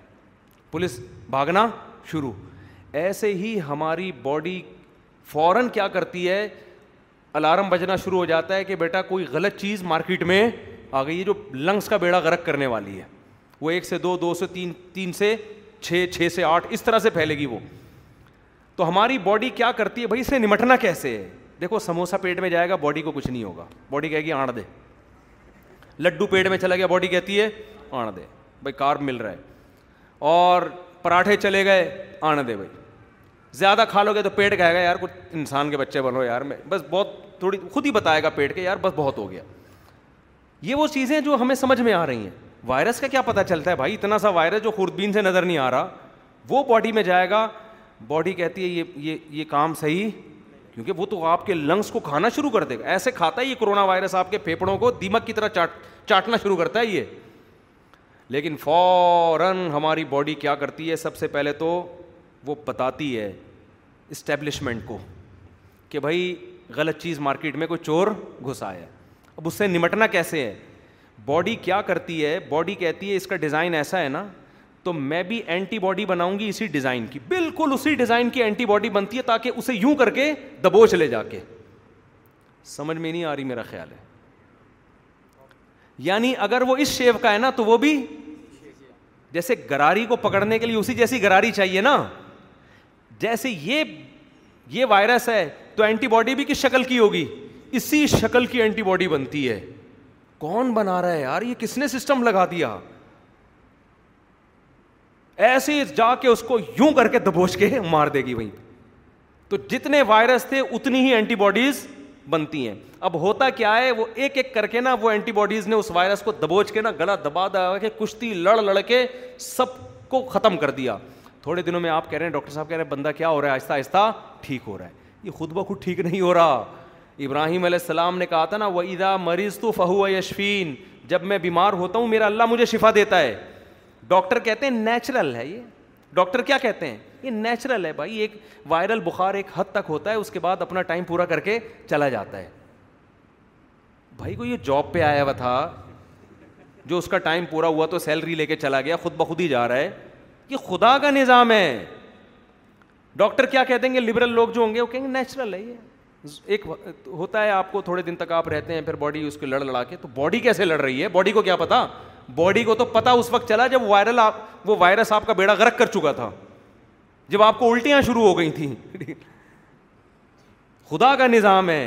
پولیس بھاگنا شروع ایسے ہی ہماری باڈی فوراً کیا کرتی ہے الارم بجنا شروع ہو جاتا ہے کہ بیٹا کوئی غلط چیز مارکیٹ میں آ گئی ہے جو لنگس کا بیڑا غرق کرنے والی ہے وہ ایک سے دو دو سے تین تین سے چھ چھ سے آٹھ اس طرح سے پھیلے گی وہ تو ہماری باڈی کیا کرتی ہے بھائی اسے نمٹنا کیسے ہے دیکھو سموسا پیٹ میں جائے گا باڈی کو کچھ نہیں ہوگا باڈی کہے گی آڑ دے لڈو پیٹ میں چلا گیا باڈی کہتی ہے آڑ دے بھائی کارب مل رہا ہے اور پراٹھے چلے گئے آنے دے بھائی زیادہ کھا لو گے تو پیٹ کہے گا یار کچھ انسان کے بچے بنو یار میں بس بہت تھوڑی خود ہی بتائے گا پیٹ کے یار بس بہت ہو گیا یہ وہ چیزیں جو ہمیں سمجھ میں آ رہی ہیں وائرس کا کیا پتا چلتا ہے بھائی اتنا سا وائرس جو خوردبین سے نظر نہیں آ رہا وہ باڈی میں جائے گا باڈی کہتی ہے یہ یہ یہ کام صحیح کیونکہ وہ تو آپ کے لنگس کو کھانا شروع کر دے گا ایسے کھاتا ہے یہ کرونا وائرس آپ کے پھیپڑوں کو دیمک کی طرح چاٹ چاٹنا شروع کرتا ہے یہ لیکن فوراً ہماری باڈی کیا کرتی ہے سب سے پہلے تو وہ بتاتی ہے اسٹیبلشمنٹ کو کہ بھائی غلط چیز مارکیٹ میں کوئی چور گھسا ہے اب اس سے نمٹنا کیسے ہے باڈی کیا کرتی ہے باڈی کہتی ہے اس کا ڈیزائن ایسا ہے نا تو میں بھی اینٹی باڈی بناؤں گی اسی ڈیزائن کی بالکل اسی ڈیزائن کی اینٹی باڈی بنتی ہے تاکہ اسے یوں کر کے دبوچ لے جا کے سمجھ میں نہیں آ رہی میرا خیال ہے یعنی اگر وہ اس شیپ کا ہے نا تو وہ بھی جیسے گراری کو پکڑنے کے لیے اسی جیسی گراری چاہیے نا جیسے یہ یہ وائرس ہے تو اینٹی باڈی بھی کس شکل کی ہوگی اسی شکل کی اینٹی باڈی بنتی ہے کون بنا رہا ہے یار یہ کس نے سسٹم لگا دیا ایسے جا کے اس کو یوں کر کے دبوچ کے مار دے گی وہیں تو جتنے وائرس تھے اتنی ہی اینٹی باڈیز بنتی ہیں اب ہوتا کیا ہے وہ ایک ایک کر کے نا وہ اینٹی باڈیز نے اس وائرس کو دبوچ کے کے نا گلا دبا دبا کشتی لڑ لڑ کے سب کو ختم کر دیا تھوڑے دنوں میں آپ کہہ رہے ہیں ڈاکٹر صاحب کہہ رہے ہیں بندہ کیا ہو رہا ہے آہستہ آہستہ ٹھیک ہو رہا ہے یہ خود بخود ٹھیک نہیں ہو رہا ابراہیم علیہ السلام نے کہا تھا نا وہ ادا مریض تو فہو یشفین جب میں بیمار ہوتا ہوں میرا اللہ مجھے شفا دیتا ہے ڈاکٹر کہتے ہیں نیچرل ہے یہ ڈاکٹر کیا کہتے ہیں یہ نیچرل ہے بھائی ایک ایک وائرل بخار حد تک ہوتا ہے اس کے بعد اپنا ٹائم پورا کر کے چلا جاتا ہے بھائی کو یہ جاب پہ آیا ہوا تھا جو اس کا ٹائم پورا ہوا تو سیلری لے کے چلا گیا خود بخود ہی جا رہا ہے یہ خدا کا نظام ہے ڈاکٹر کیا کہہ دیں گے لبرل لوگ جو ہوں گے وہ کہیں گے نیچرل ہے یہ ایک ہوتا ہے آپ کو تھوڑے دن تک آپ رہتے ہیں پھر باڈی اس لڑ لڑا کے تو باڈی کیسے لڑ رہی ہے باڈی کو کیا پتا باڈی کو تو پتا اس وقت چلا جب وائرل آپ وہ وائرس آپ کا بیڑا غرق کر چکا تھا جب آپ کو الٹیاں شروع ہو گئی تھیں خدا کا نظام ہے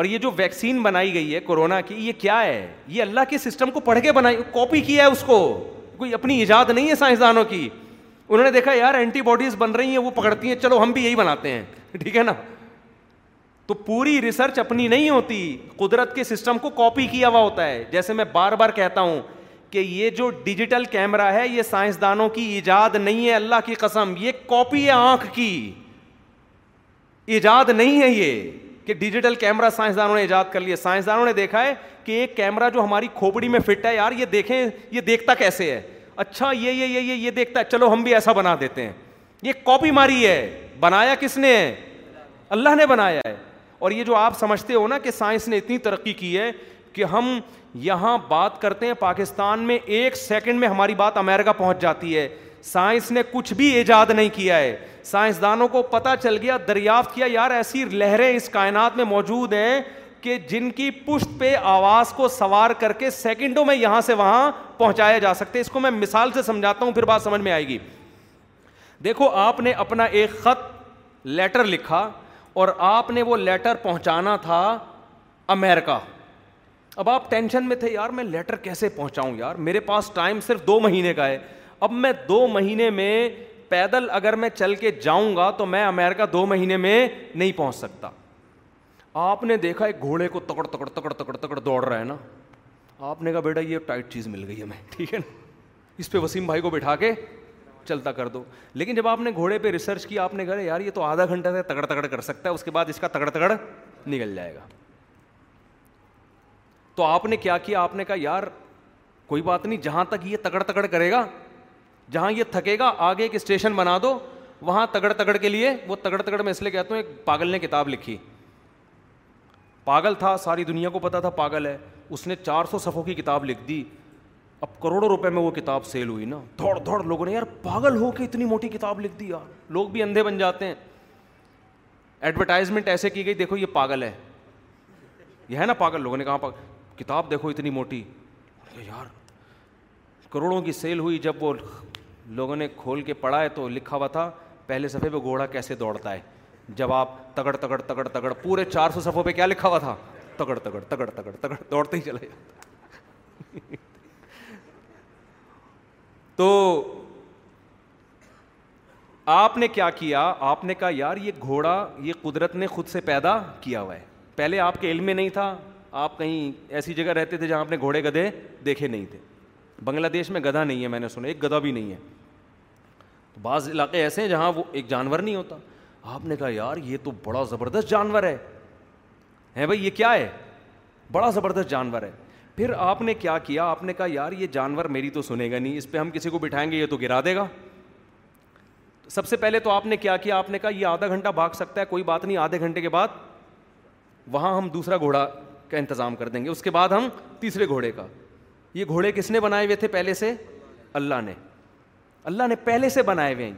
اور یہ جو ویکسین بنائی گئی ہے کورونا کی یہ کیا ہے یہ اللہ کے سسٹم کو پڑھ کے بنائی کاپی کیا ہے اس کو کوئی اپنی ایجاد نہیں ہے سائنسدانوں کی انہوں نے دیکھا یار اینٹی باڈیز بن رہی ہیں وہ پکڑتی ہیں چلو ہم بھی یہی بناتے ہیں ٹھیک ہے نا تو پوری ریسرچ اپنی نہیں ہوتی قدرت کے سسٹم کو کاپی کیا ہوا ہوتا ہے جیسے میں بار بار کہتا ہوں کہ یہ جو ڈیجیٹل کیمرہ ہے یہ سائنسدانوں کی ایجاد نہیں ہے اللہ کی قسم یہ کاپی ہے آنکھ کی ایجاد نہیں ہے یہ کہ ڈیجیٹل کیمرہ سائنسدانوں نے ایجاد کر لیا سائنسدانوں نے دیکھا ہے کہ ایک کیمرہ جو ہماری کھوپڑی میں فٹ ہے یار یہ دیکھیں یہ دیکھتا کیسے ہے اچھا یہ یہ یہ یہ دیکھتا ہے چلو ہم بھی ایسا بنا دیتے ہیں یہ کاپی ماری ہے بنایا کس نے اللہ نے بنایا ہے اور یہ جو آپ سمجھتے ہو نا کہ سائنس نے اتنی ترقی کی ہے کہ ہم یہاں بات کرتے ہیں پاکستان میں ایک سیکنڈ میں ہماری بات امیرکا پہنچ جاتی ہے سائنس نے کچھ بھی ایجاد نہیں کیا ہے سائنسدانوں کو پتہ چل گیا دریافت کیا یار ایسی لہریں اس کائنات میں موجود ہیں کہ جن کی پشت پہ آواز کو سوار کر کے سیکنڈوں میں یہاں سے وہاں پہنچایا جا سکتے اس کو میں مثال سے سمجھاتا ہوں پھر بات سمجھ میں آئے گی دیکھو آپ نے اپنا ایک خط لیٹر لکھا اور آپ نے وہ لیٹر پہنچانا تھا امیرکا اب آپ ٹینشن میں تھے یار میں لیٹر کیسے پہنچاؤں یار میرے پاس ٹائم صرف دو مہینے کا ہے اب میں دو مہینے میں پیدل اگر میں چل کے جاؤں گا تو میں امیرکا دو مہینے میں نہیں پہنچ سکتا آپ نے دیکھا ایک گھوڑے کو تکڑ تکڑ تکڑ تکڑ تکڑ دوڑ رہا ہے نا آپ نے کہا بیٹا یہ ٹائٹ چیز مل گئی ہمیں ٹھیک ہے نا اس پہ وسیم بھائی کو بٹھا کے چلتا کر دو لیکن جب آپ نے گھوڑے پہ ریسرچ کی آپ نے کہا یار یہ تو آدھا گھنٹہ سے تکڑ تکڑ کر سکتا ہے اس کے بعد اس کا تکڑ تکڑ نکل جائے گا تو آپ نے کیا کیا آپ نے کہا یار کوئی بات نہیں جہاں تک یہ تکڑ تکڑ کرے گا جہاں یہ تھکے گا آگے ایک اسٹیشن بنا دو وہاں تگڑ تگڑ کے لیے وہ تگڑ تگڑ میں اس لیے کہتا ہوں ایک پاگل نے کتاب لکھی پاگل تھا ساری دنیا کو پتا تھا پاگل ہے اس نے چار سو صفوں کی کتاب لکھ دی اب کروڑوں روپے میں وہ کتاب سیل ہوئی نا دوڑ دوڑ لوگوں نے یار پاگل ہو کے اتنی موٹی کتاب لکھ دی یار لوگ بھی اندھے بن جاتے ہیں ایڈورٹائزمنٹ ایسے کی گئی دیکھو یہ پاگل ہے یہ ہے نا پاگل لوگوں نے کہاں پاگل کتاب دیکھو اتنی موٹی یار کروڑوں کی سیل ہوئی جب وہ لوگوں نے کھول کے پڑھا ہے تو لکھا ہوا تھا پہلے صفحے پہ گھوڑا کیسے دوڑتا ہے جب آپ تگڑ تگڑ تگڑ تگڑ پورے چار سو صفحوں پہ کیا لکھا ہوا تھا تگڑ تگڑ تگڑ تگڑ تگڑ دوڑتے ہی چلے تو آپ نے کیا کیا آپ نے کہا یار یہ گھوڑا یہ قدرت نے خود سے پیدا کیا ہوا ہے پہلے آپ کے علم میں نہیں تھا آپ کہیں ایسی جگہ رہتے تھے جہاں آپ نے گھوڑے گدھے دیکھے نہیں تھے بنگلہ دیش میں گدھا نہیں ہے میں نے سنا ایک گدھا بھی نہیں ہے تو بعض علاقے ایسے ہیں جہاں وہ ایک جانور نہیں ہوتا آپ نے کہا یار یہ تو بڑا زبردست جانور ہے ہیں بھائی یہ کیا ہے بڑا زبردست جانور ہے پھر آپ نے کیا کیا آپ نے کہا یار یہ جانور میری تو سنے گا نہیں اس پہ ہم کسی کو بٹھائیں گے یہ تو گرا دے گا سب سے پہلے تو آپ نے کیا کیا آپ نے کہا یہ آدھا گھنٹہ بھاگ سکتا ہے کوئی بات نہیں آدھے گھنٹے کے بعد وہاں ہم دوسرا گھوڑا کا انتظام کر دیں گے اس کے بعد ہم تیسرے گھوڑے کا یہ گھوڑے کس نے بنائے ہوئے تھے پہلے سے اللہ نے اللہ نے پہلے سے بنائے ہوئے ہیں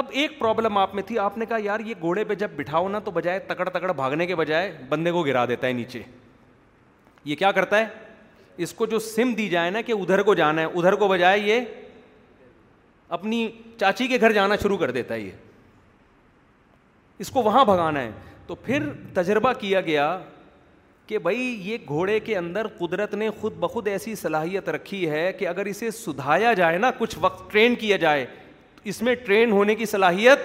اب ایک پرابلم آپ میں تھی آپ نے کہا یار یہ گھوڑے پہ جب بٹھاؤ نا تو بجائے تکڑ تکڑ بھاگنے کے بجائے بندے کو گرا دیتا ہے نیچے یہ کیا کرتا ہے اس کو جو سم دی جائے نا کہ ادھر کو جانا ہے ادھر کو بجائے یہ اپنی چاچی کے گھر جانا شروع کر دیتا ہے یہ اس کو وہاں بھگانا ہے تو پھر تجربہ کیا گیا کہ بھائی یہ گھوڑے کے اندر قدرت نے خود بخود ایسی صلاحیت رکھی ہے کہ اگر اسے سدھایا جائے نا کچھ وقت ٹرین کیا جائے اس میں ٹرین ہونے کی صلاحیت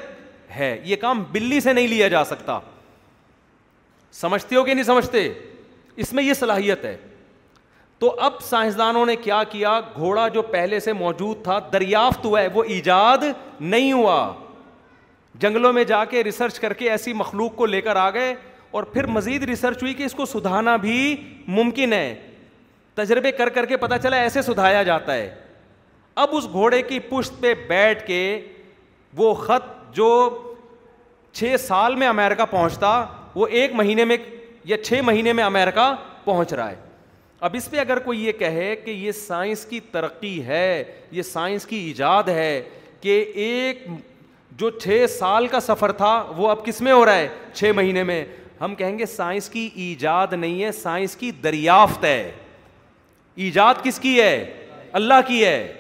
ہے یہ کام بلی سے نہیں لیا جا سکتا سمجھتے ہو کہ نہیں سمجھتے اس میں یہ صلاحیت ہے تو اب سائنسدانوں نے کیا کیا گھوڑا جو پہلے سے موجود تھا دریافت ہوا ہے وہ ایجاد نہیں ہوا جنگلوں میں جا کے ریسرچ کر کے ایسی مخلوق کو لے کر آ گئے اور پھر مزید ریسرچ ہوئی کہ اس کو سدھانا بھی ممکن ہے تجربے کر کر کے پتہ چلا ایسے سدھایا جاتا ہے اب اس گھوڑے کی پشت پہ بیٹھ کے وہ خط جو چھ سال میں امیرکا پہنچتا وہ ایک مہینے میں یا چھ مہینے میں امیرکا پہنچ رہا ہے اب اس پہ اگر کوئی یہ کہے کہ یہ سائنس کی ترقی ہے یہ سائنس کی ایجاد ہے کہ ایک جو چھ سال کا سفر تھا وہ اب کس میں ہو رہا ہے چھ مہینے میں ہم کہیں گے سائنس کی ایجاد نہیں ہے سائنس کی دریافت ہے ایجاد کس کی ہے اللہ کی ہے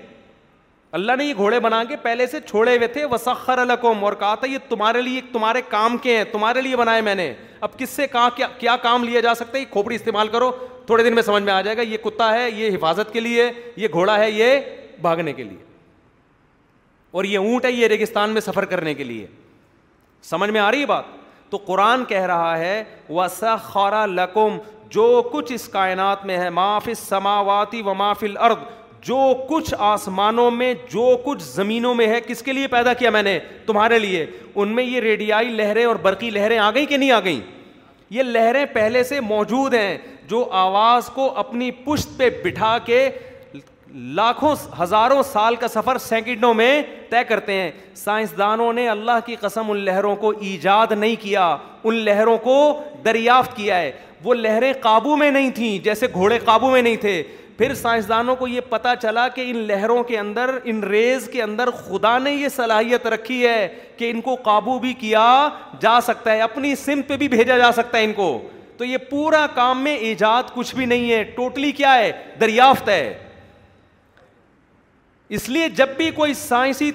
اللہ نے یہ گھوڑے بنا کے پہلے سے چھوڑے ہوئے تھے وسخر القوم اور کہا تھا یہ تمہارے لیے تمہارے کام کے ہیں تمہارے لیے بنائے میں نے اب کس سے کہا کیا کیا کام لیا جا سکتا ہے یہ کھوپڑی استعمال کرو تھوڑے دن میں سمجھ میں آ جائے گا یہ کتا ہے یہ حفاظت کے لیے یہ گھوڑا ہے یہ بھاگنے کے لیے اور یہ اونٹ ہے یہ ریگستان میں سفر کرنے کے لیے سمجھ میں آ رہی ہے بات تو قرآن کہہ رہا ہے وسا خرا جو کچھ اس کائنات میں ہے معاف سماواتی و معافل ارد جو کچھ آسمانوں میں جو کچھ زمینوں میں ہے کس کے لیے پیدا کیا میں نے تمہارے لیے ان میں یہ ریڈیائی لہریں اور برقی لہریں آ گئیں کہ نہیں آ گئیں یہ لہریں پہلے سے موجود ہیں جو آواز کو اپنی پشت پہ بٹھا کے لاکھوں ہزاروں سال کا سفر سیکنڈوں میں طے کرتے ہیں سائنسدانوں نے اللہ کی قسم ان لہروں کو ایجاد نہیں کیا ان لہروں کو دریافت کیا ہے وہ لہریں قابو میں نہیں تھیں جیسے گھوڑے قابو میں نہیں تھے پھر سائنسدانوں کو یہ پتا چلا کہ ان لہروں کے اندر ان ریز کے اندر خدا نے یہ صلاحیت رکھی ہے کہ ان کو قابو بھی کیا جا سکتا ہے اپنی سمت پہ بھی بھیجا جا سکتا ہے ان کو تو یہ پورا کام میں ایجاد کچھ بھی نہیں ہے ٹوٹلی کیا ہے دریافت ہے اس لیے جب بھی کوئی سائنسی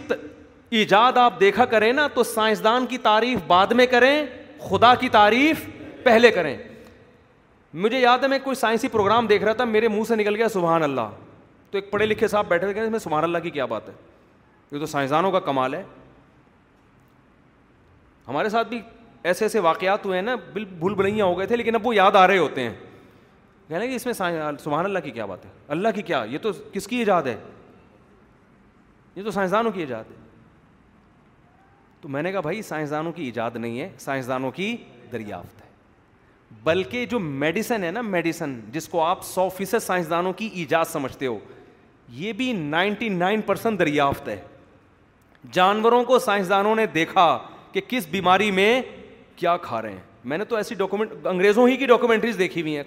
ایجاد آپ دیکھا کریں نا تو سائنسدان کی تعریف بعد میں کریں خدا کی تعریف پہلے کریں مجھے یاد ہے میں کوئی سائنسی پروگرام دیکھ رہا تھا میرے منہ سے نکل گیا سبحان اللہ تو ایک پڑھے لکھے صاحب بیٹھے کہ گئے میں اللہ کی کیا بات ہے یہ تو سائنسدانوں کا کمال ہے ہمارے ساتھ بھی ایسے ایسے واقعات ہوئے ہیں نا بال بھول بھلیاں ہو گئے تھے لیکن اب وہ یاد آ رہے ہوتے ہیں کہنا کہ اس میں سبحان اللہ کی کیا بات ہے اللہ کی کیا یہ تو کس کی ایجاد ہے یہ تو سائنسدانوں کی ایجاد ہے تو میں نے کہا بھائی سائنسدانوں کی ایجاد نہیں ہے سائنسدانوں کی دریافت ہے بلکہ جو میڈیسن ہے نا میڈیسن جس کو آپ سو فیصد سائنسدانوں کی ایجاد سمجھتے ہو یہ بھی نائنٹی نائن پرسینٹ دریافت ہے جانوروں کو سائنسدانوں نے دیکھا کہ کس بیماری میں کیا کھا رہے ہیں میں نے تو ایسی ڈاکومنٹ انگریزوں ہی کی ڈاکومنٹریز دیکھی ہوئی ہیں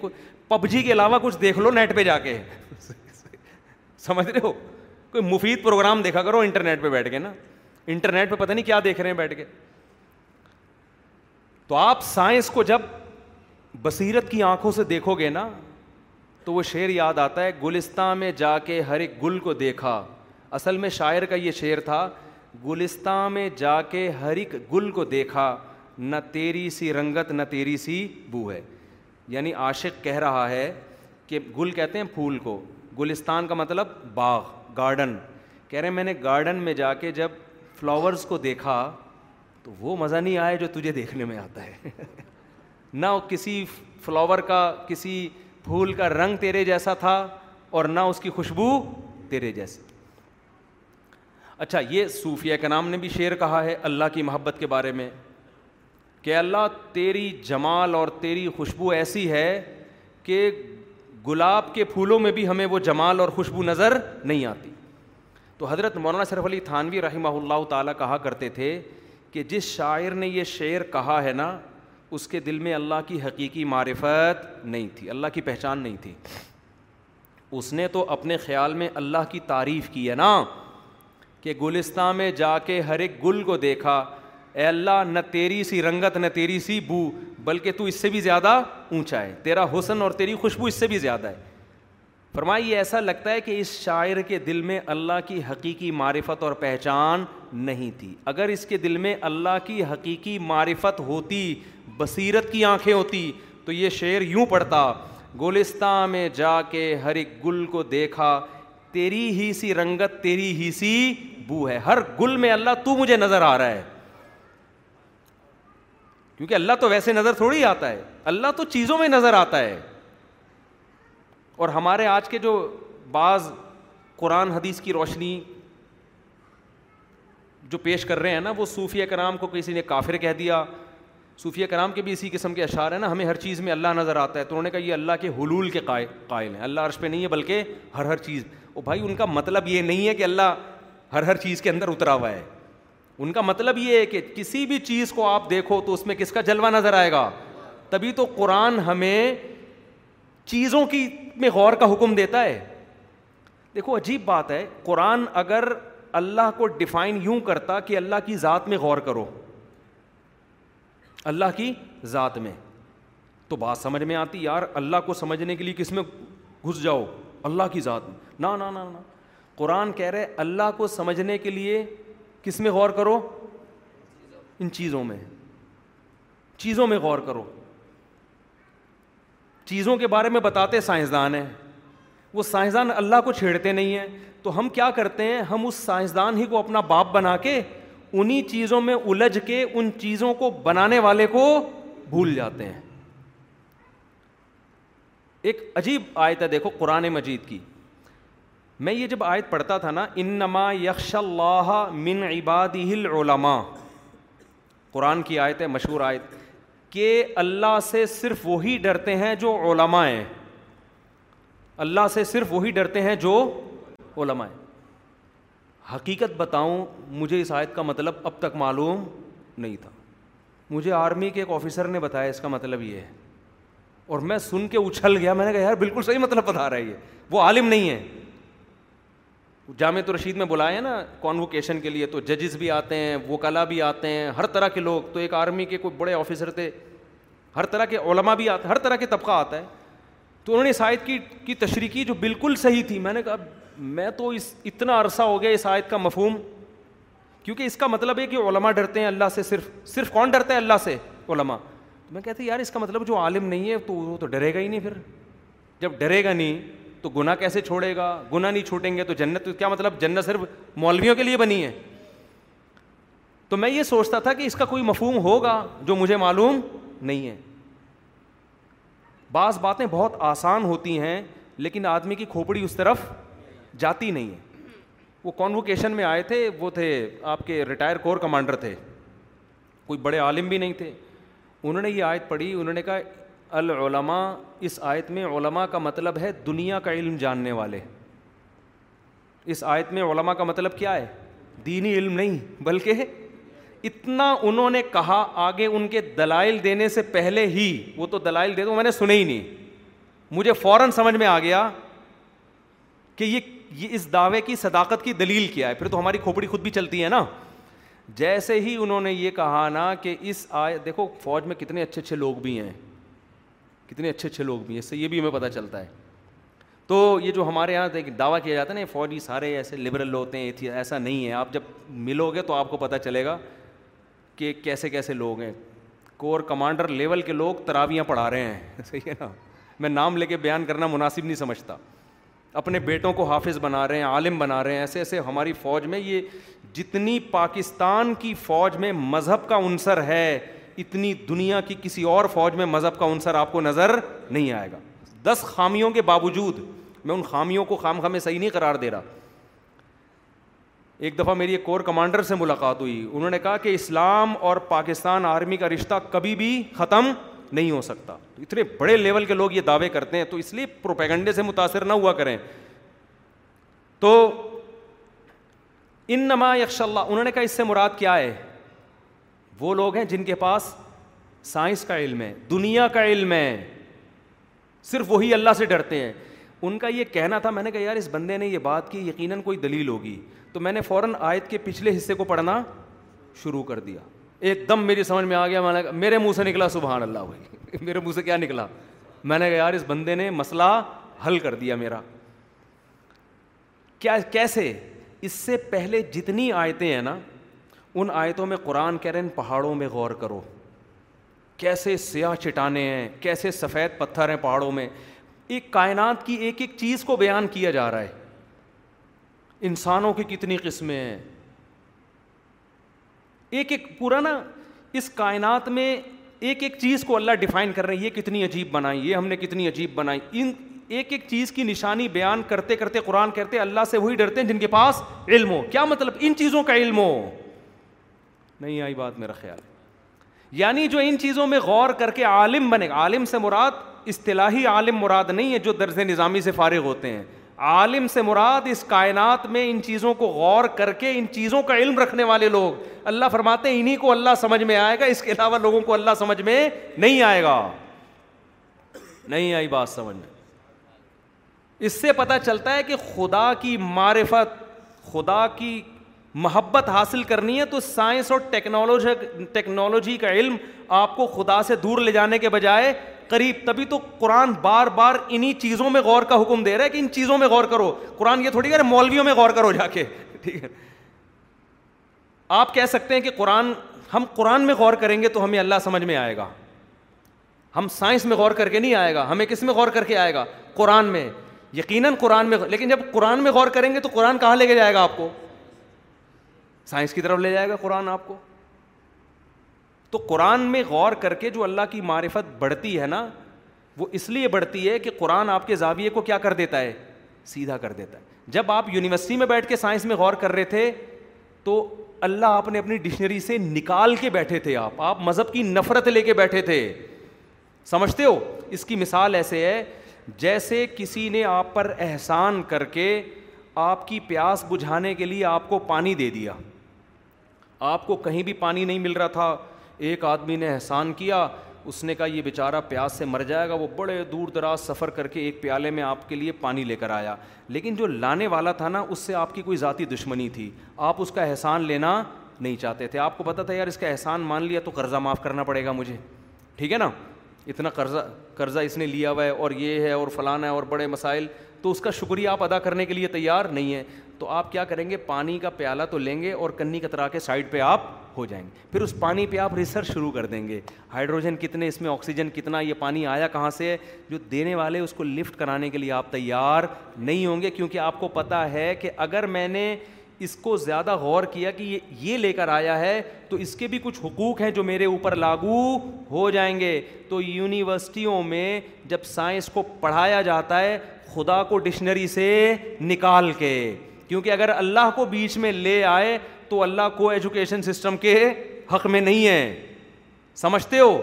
پب جی کے علاوہ کچھ دیکھ لو نیٹ پہ جا کے سمجھ رہے ہو کوئی مفید پروگرام دیکھا کرو انٹرنیٹ پہ بیٹھ کے نا انٹرنیٹ پہ پتہ نہیں کیا دیکھ رہے ہیں بیٹھ کے تو آپ سائنس کو جب بصیرت کی آنکھوں سے دیکھو گے نا تو وہ شعر یاد آتا ہے گلستان میں جا کے ہر ایک گل کو دیکھا اصل میں شاعر کا یہ شعر تھا گلستان میں جا کے ہر ایک گل کو دیکھا نہ تیری سی رنگت نہ تیری سی بو ہے یعنی عاشق کہہ رہا ہے کہ گل کہتے ہیں پھول کو گلستان کا مطلب باغ گارڈن کہہ رہے میں نے گارڈن میں جا کے جب فلاورس کو دیکھا تو وہ مزہ نہیں آیا جو تجھے دیکھنے میں آتا ہے نہ کسی فلاور کا کسی پھول کا رنگ تیرے جیسا تھا اور نہ اس کی خوشبو تیرے جیسی اچھا یہ صوفیہ کے نام نے بھی شعر کہا ہے اللہ کی محبت کے بارے میں کہ اللہ تیری جمال اور تیری خوشبو ایسی ہے کہ گلاب کے پھولوں میں بھی ہمیں وہ جمال اور خوشبو نظر نہیں آتی تو حضرت مولانا شرف علی تھانوی رحمہ اللہ تعالیٰ کہا کرتے تھے کہ جس شاعر نے یہ شعر کہا ہے نا اس کے دل میں اللہ کی حقیقی معرفت نہیں تھی اللہ کی پہچان نہیں تھی اس نے تو اپنے خیال میں اللہ کی تعریف کی ہے نا کہ گلستہ میں جا کے ہر ایک گل کو دیکھا اے اللہ نہ تیری سی رنگت نہ تیری سی بو بلکہ تو اس سے بھی زیادہ اونچا ہے تیرا حسن اور تیری خوشبو اس سے بھی زیادہ ہے یہ ایسا لگتا ہے کہ اس شاعر کے دل میں اللہ کی حقیقی معرفت اور پہچان نہیں تھی اگر اس کے دل میں اللہ کی حقیقی معرفت ہوتی بصیرت کی آنکھیں ہوتی تو یہ شعر یوں پڑھتا گلستہ میں جا کے ہر ایک گل کو دیکھا تیری ہی سی رنگت تیری ہی سی بو ہے ہر گل میں اللہ تو مجھے نظر آ رہا ہے کیونکہ اللہ تو ویسے نظر تھوڑی آتا ہے اللہ تو چیزوں میں نظر آتا ہے اور ہمارے آج کے جو بعض قرآن حدیث کی روشنی جو پیش کر رہے ہیں نا وہ صوفیہ کرام کو کسی نے کافر کہہ دیا صوفیہ کرام کے بھی اسی قسم کے اشعار ہیں نا ہمیں ہر چیز میں اللہ نظر آتا ہے تو انہوں نے کہا یہ اللہ کے حلول کے قائل ہیں اللہ عرش پہ نہیں ہے بلکہ ہر ہر چیز وہ بھائی ان کا مطلب یہ نہیں ہے کہ اللہ ہر ہر چیز کے اندر اترا ہوا ہے ان کا مطلب یہ ہے کہ کسی بھی چیز کو آپ دیکھو تو اس میں کس کا جلوہ نظر آئے گا تبھی تو قرآن ہمیں چیزوں کی میں غور کا حکم دیتا ہے دیکھو عجیب بات ہے قرآن اگر اللہ کو ڈیفائن یوں کرتا کہ اللہ کی ذات میں غور کرو اللہ کی ذات میں تو بات سمجھ میں آتی یار اللہ کو سمجھنے کے لیے کس میں گھس جاؤ اللہ کی ذات میں نہ قرآن کہہ رہے اللہ کو سمجھنے کے لیے کس میں غور کرو ان چیزوں میں چیزوں میں غور کرو چیزوں کے بارے میں بتاتے سائنسدان ہیں وہ سائنسدان اللہ کو چھیڑتے نہیں ہیں تو ہم کیا کرتے ہیں ہم اس سائنسدان ہی کو اپنا باپ بنا کے انہیں چیزوں میں الجھ کے ان چیزوں کو بنانے والے کو بھول جاتے ہیں ایک عجیب آیت ہے دیکھو قرآن مجید کی میں یہ جب آیت پڑھتا تھا نا انما یکش اللہ من العلماء قرآن کی آیت ہے مشہور آیت کہ اللہ سے صرف وہی ڈرتے ہیں جو علماء اللہ سے صرف وہی ڈرتے ہیں جو علماء حقیقت بتاؤں مجھے اس آیت کا مطلب اب تک معلوم نہیں تھا مجھے آرمی کے ایک آفیسر نے بتایا اس کا مطلب یہ ہے اور میں سن کے اچھل گیا میں نے کہا یار بالکل صحیح مطلب بتا رہا ہے یہ وہ عالم نہیں ہے تو رشید میں بلایا ہے نا کانوکیشن کے لیے تو ججز بھی آتے ہیں وکلا بھی آتے ہیں ہر طرح کے لوگ تو ایک آرمی کے کوئی بڑے آفیسر تھے ہر طرح کے علماء بھی آتے ہر طرح کے طبقہ آتا ہے تو انہوں نے اس آیت کی کی تشریح کی جو بالکل صحیح تھی میں نے کہا میں تو اس اتنا عرصہ ہو گیا اس آیت کا مفہوم کیونکہ اس کا مطلب ہے کہ علماء علما ڈرتے ہیں اللہ سے صرف صرف کون ڈرتا ہے اللہ سے علماء تو میں کہتے یار اس کا مطلب جو عالم نہیں ہے تو وہ تو ڈرے گا ہی نہیں پھر جب ڈرے گا نہیں تو گنا کیسے چھوڑے گا گنا نہیں چھوٹیں گے تو جنت کیا مطلب جنت صرف مولویوں کے لیے بنی ہے تو میں یہ سوچتا تھا کہ اس کا کوئی مفہوم ہوگا جو مجھے معلوم نہیں ہے بعض باتیں بہت آسان ہوتی ہیں لیکن آدمی کی کھوپڑی اس طرف جاتی نہیں ہے وہ کانوکیشن میں آئے تھے وہ تھے آپ کے ریٹائر کور کمانڈر تھے کوئی بڑے عالم بھی نہیں تھے انہوں نے یہ آیت پڑھی انہوں نے کہا العلماء اس آیت میں علماء کا مطلب ہے دنیا کا علم جاننے والے اس آیت میں علماء کا مطلب کیا ہے دینی علم نہیں بلکہ اتنا انہوں نے کہا آگے ان کے دلائل دینے سے پہلے ہی وہ تو دلائل دے دو میں نے سنے ہی نہیں مجھے فوراً سمجھ میں آ گیا کہ یہ یہ اس دعوے کی صداقت کی دلیل کیا ہے پھر تو ہماری کھوپڑی خود بھی چلتی ہے نا جیسے ہی انہوں نے یہ کہا نا کہ اس آئے دیکھو فوج میں کتنے اچھے اچھے لوگ بھی ہیں کتنے اچھے اچھے لوگ بھی ہیں اس سے یہ بھی ہمیں پتہ چلتا ہے تو یہ جو ہمارے یہاں ایک دعویٰ کیا جاتا ہے نا فوجی سارے ایسے لبرل ہوتے ہیں ایسا نہیں ہے آپ جب ملو گے تو آپ کو پتہ چلے گا کہ کیسے کیسے لوگ ہیں کور کمانڈر لیول کے لوگ تراویاں پڑھا رہے ہیں صحیح ہے نا میں نام لے کے بیان کرنا مناسب نہیں سمجھتا اپنے بیٹوں کو حافظ بنا رہے ہیں عالم بنا رہے ہیں ایسے ایسے ہماری فوج میں یہ جتنی پاکستان کی فوج میں مذہب کا عنصر ہے اتنی دنیا کی کسی اور فوج میں مذہب کا انصر آپ کو نظر نہیں آئے گا دس خامیوں کے باوجود میں ان خامیوں کو خام خام صحیح نہیں قرار دے رہا ایک دفعہ میری ایک کور کمانڈر سے ملاقات ہوئی انہوں نے کہا کہ اسلام اور پاکستان آرمی کا رشتہ کبھی بھی ختم نہیں ہو سکتا اتنے بڑے لیول کے لوگ یہ دعوے کرتے ہیں تو اس لیے پروپیگنڈے سے متاثر نہ ہوا کریں تو ان نما یکش اللہ انہوں نے کہا اس سے مراد کیا ہے وہ لوگ ہیں جن کے پاس سائنس کا علم ہے دنیا کا علم ہے صرف وہی اللہ سے ڈرتے ہیں ان کا یہ کہنا تھا میں نے کہا یار اس بندے نے یہ بات کی یقیناً کوئی دلیل ہوگی تو میں نے فوراً آیت کے پچھلے حصے کو پڑھنا شروع کر دیا ایک دم میری سمجھ میں آ گیا میں نے میرے منہ سے نکلا سبحان اللہ بھائی میرے منہ سے کیا نکلا میں نے کہا یار اس بندے نے مسئلہ حل کر دیا میرا کیا کیسے اس سے پہلے جتنی آیتیں ہیں نا ان آیتوں میں قرآن کہہ رہے ہیں پہاڑوں میں غور کرو کیسے سیاہ چٹانے ہیں کیسے سفید پتھر ہیں پہاڑوں میں ایک کائنات کی ایک ایک چیز کو بیان کیا جا رہا ہے انسانوں کی کتنی قسمیں ہیں ایک ایک پورا نا اس کائنات میں ایک ایک چیز کو اللہ ڈیفائن کر رہے ہیں یہ کتنی عجیب بنائی یہ ہم نے کتنی عجیب بنائی ان ایک ایک چیز کی نشانی بیان کرتے کرتے قرآن کہتے اللہ سے وہی ڈرتے ہیں جن کے پاس علم ہو کیا مطلب ان چیزوں کا علم ہو نہیں آئی بات میرا خیال یعنی جو ان چیزوں میں غور کر کے عالم عالم عالم بنے سے مراد مراد اصطلاحی نہیں ہے جو درز نظامی سے فارغ ہوتے ہیں عالم سے مراد اس کائنات میں ان چیزوں کو غور کر کے ان چیزوں کا علم رکھنے والے لوگ اللہ فرماتے ہیں انہیں کو اللہ سمجھ میں آئے گا اس کے علاوہ لوگوں کو اللہ سمجھ میں نہیں آئے گا نہیں آئی بات سمجھ اس سے پتہ چلتا ہے کہ خدا کی معرفت خدا کی محبت حاصل کرنی ہے تو سائنس اور ٹیکنالوجی ٹیکنالوجی کا علم آپ کو خدا سے دور لے جانے کے بجائے قریب تبھی تو قرآن بار بار انہیں چیزوں میں غور کا حکم دے رہا ہے کہ ان چیزوں میں غور کرو قرآن یہ تھوڑی کہہ رہے مولویوں میں غور کرو جا کے ٹھیک ہے آپ کہہ سکتے ہیں کہ قرآن ہم قرآن میں غور کریں گے تو ہمیں اللہ سمجھ میں آئے گا ہم سائنس میں غور کر کے نہیں آئے گا ہمیں کس میں غور کر کے آئے گا قرآن میں یقیناً قرآن میں لیکن جب قرآن میں غور کریں گے تو قرآن کہاں لے کے جائے گا آپ کو سائنس کی طرف لے جائے گا قرآن آپ کو تو قرآن میں غور کر کے جو اللہ کی معرفت بڑھتی ہے نا وہ اس لیے بڑھتی ہے کہ قرآن آپ کے زاویے کو کیا کر دیتا ہے سیدھا کر دیتا ہے جب آپ یونیورسٹی میں بیٹھ کے سائنس میں غور کر رہے تھے تو اللہ آپ نے اپنی ڈکشنری سے نکال کے بیٹھے تھے آپ آپ مذہب کی نفرت لے کے بیٹھے تھے سمجھتے ہو اس کی مثال ایسے ہے جیسے کسی نے آپ پر احسان کر کے آپ کی پیاس بجھانے کے لیے آپ کو پانی دے دیا آپ کو کہیں بھی پانی نہیں مل رہا تھا ایک آدمی نے احسان کیا اس نے کہا یہ بیچارہ پیاس سے مر جائے گا وہ بڑے دور دراز سفر کر کے ایک پیالے میں آپ کے لیے پانی لے کر آیا لیکن جو لانے والا تھا نا اس سے آپ کی کوئی ذاتی دشمنی تھی آپ اس کا احسان لینا نہیں چاہتے تھے آپ کو پتا تھا یار اس کا احسان مان لیا تو قرضہ معاف کرنا پڑے گا مجھے ٹھیک ہے نا اتنا قرضہ قرضہ اس نے لیا ہوا ہے اور یہ ہے اور فلانا ہے اور بڑے مسائل تو اس کا شکریہ آپ ادا کرنے کے لیے تیار نہیں ہے تو آپ کیا کریں گے پانی کا پیالہ تو لیں گے اور کنی کترا کے سائڈ پہ آپ ہو جائیں گے پھر اس پانی پہ آپ ریسرچ شروع کر دیں گے ہائیڈروجن کتنے اس میں آکسیجن کتنا یہ پانی آیا کہاں سے جو دینے والے اس کو لفٹ کرانے کے لیے آپ تیار نہیں ہوں گے کیونکہ آپ کو پتا ہے کہ اگر میں نے اس کو زیادہ غور کیا کہ یہ لے کر آیا ہے تو اس کے بھی کچھ حقوق ہیں جو میرے اوپر لاگو ہو جائیں گے تو یونیورسٹیوں میں جب سائنس کو پڑھایا جاتا ہے خدا کو ڈکشنری سے نکال کے کیونکہ اگر اللہ کو بیچ میں لے آئے تو اللہ کو ایجوکیشن سسٹم کے حق میں نہیں ہے سمجھتے ہو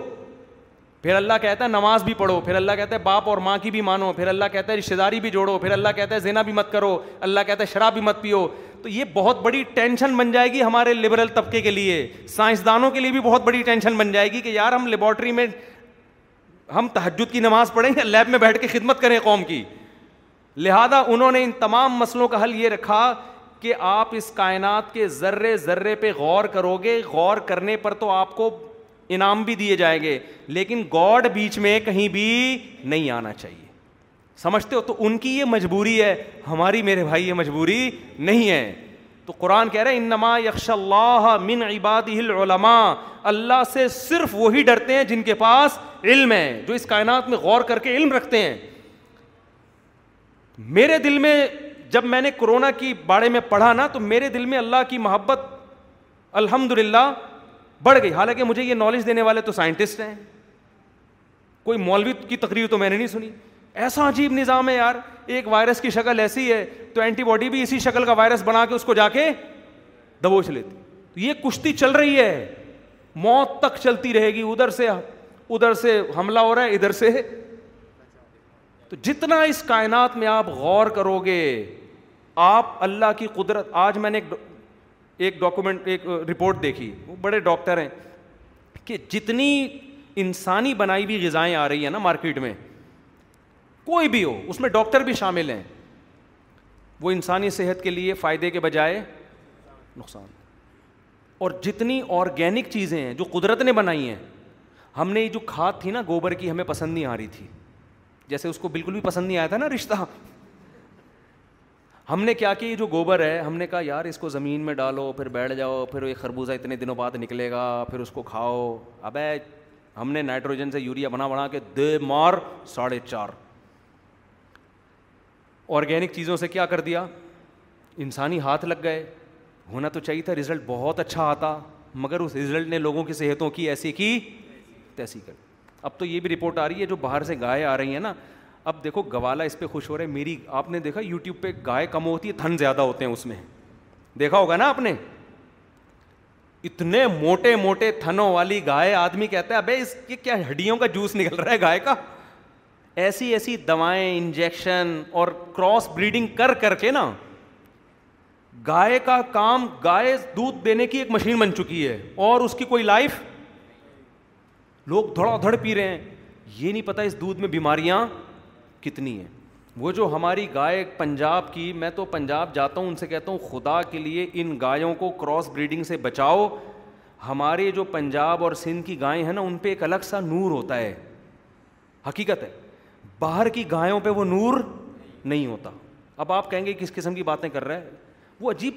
پھر اللہ کہتا ہے نماز بھی پڑھو پھر اللہ کہتا ہے باپ اور ماں کی بھی مانو پھر اللہ کہتا ہے رشتے داری بھی جوڑو پھر اللہ کہتا ہے زینا بھی مت کرو اللہ کہتا ہے شراب بھی مت پیو تو یہ بہت بڑی ٹینشن بن جائے گی ہمارے لبرل طبقے کے لیے سائنسدانوں کے لیے بھی بہت بڑی ٹینشن بن جائے گی کہ یار ہم لیبارٹری میں ہم تحجد کی نماز پڑھیں یا لیب میں بیٹھ کے خدمت کریں قوم کی لہذا انہوں نے ان تمام مسئلوں کا حل یہ رکھا کہ آپ اس کائنات کے ذرے ذرے پہ غور کرو گے غور کرنے پر تو آپ کو انعام بھی دیے جائیں گے لیکن گاڈ بیچ میں کہیں بھی نہیں آنا چاہیے سمجھتے ہو تو ان کی یہ مجبوری ہے ہماری میرے بھائی یہ مجبوری نہیں ہے تو قرآن کہہ رہے ہیں انما یکش اللہ من عباد العلماء اللہ سے صرف وہی ڈرتے ہیں جن کے پاس علم ہے جو اس کائنات میں غور کر کے علم رکھتے ہیں میرے دل میں جب میں نے کرونا کی بارے میں پڑھا نا تو میرے دل میں اللہ کی محبت الحمد للہ بڑھ گئی حالانکہ مجھے یہ نالج دینے والے تو سائنٹسٹ ہیں کوئی مولوی کی تقریر تو میں نے نہیں سنی ایسا عجیب نظام ہے یار ایک وائرس کی شکل ایسی ہے تو اینٹی باڈی بھی اسی شکل کا وائرس بنا کے اس کو جا کے دبوچ لیتی تو یہ کشتی چل رہی ہے موت تک چلتی رہے گی ادھر سے ادھر سے حملہ ہو رہا ہے ادھر سے تو جتنا اس کائنات میں آپ غور کرو گے آپ اللہ کی قدرت آج میں نے ایک ڈاکومنٹ ایک رپورٹ دیکھی وہ بڑے ڈاکٹر ہیں کہ جتنی انسانی بنائی ہوئی غذائیں آ رہی ہیں نا مارکیٹ میں کوئی بھی ہو اس میں ڈاکٹر بھی شامل ہیں وہ انسانی صحت کے لیے فائدے کے بجائے نقصان اور جتنی آرگینک چیزیں ہیں جو قدرت نے بنائی ہیں ہم نے یہ جو کھاد تھی نا گوبر کی ہمیں پسند نہیں آ رہی تھی جیسے اس کو بالکل بھی پسند نہیں آیا تھا نا رشتہ ہم نے کیا کہ یہ جو گوبر ہے ہم نے کہا یار اس کو زمین میں ڈالو پھر بیٹھ جاؤ پھر یہ خربوزہ اتنے دنوں بعد نکلے گا پھر اس کو کھاؤ ابے ہم نے نائٹروجن سے یوریا بنا بنا کے دے مار ساڑھے چار آرگینک چیزوں سے کیا کر دیا انسانی ہاتھ لگ گئے ہونا تو چاہیے تھا ریزلٹ بہت اچھا آتا مگر اس رزلٹ نے لوگوں کی صحتوں کی ایسی کی تیسی کر اب تو یہ بھی رپورٹ آ رہی ہے جو باہر سے گائے آ رہی ہیں نا اب دیکھو گوالا اس پہ خوش ہو رہے ہیں میری آپ نے دیکھا یوٹیوب پہ گائے کم ہوتی ہے تھن زیادہ ہوتے ہیں اس میں دیکھا ہوگا نا آپ نے اتنے موٹے موٹے تھنوں والی گائے آدمی کہتا ہے اس کی کیا ہڈیوں کا جوس نکل رہا ہے گائے کا ایسی ایسی دوائیں انجیکشن اور کراس بریڈنگ کر کر کے نا گائے کا کام گائے دودھ دینے کی ایک مشین بن چکی ہے اور اس کی کوئی لائف لوگ دھڑا دھڑ پی رہے ہیں یہ نہیں پتا اس دودھ میں بیماریاں کتنی ہیں وہ جو ہماری گائے پنجاب کی میں تو پنجاب جاتا ہوں ان سے کہتا ہوں خدا کے لیے ان گایوں کو کراس بریڈنگ سے بچاؤ ہمارے جو پنجاب اور سندھ کی گائیں ہیں نا ان پہ ایک الگ سا نور ہوتا ہے حقیقت ہے باہر کی گایوں پہ وہ نور نہیں ہوتا اب آپ کہیں گے کس قسم کی باتیں کر رہے ہیں وہ عجیب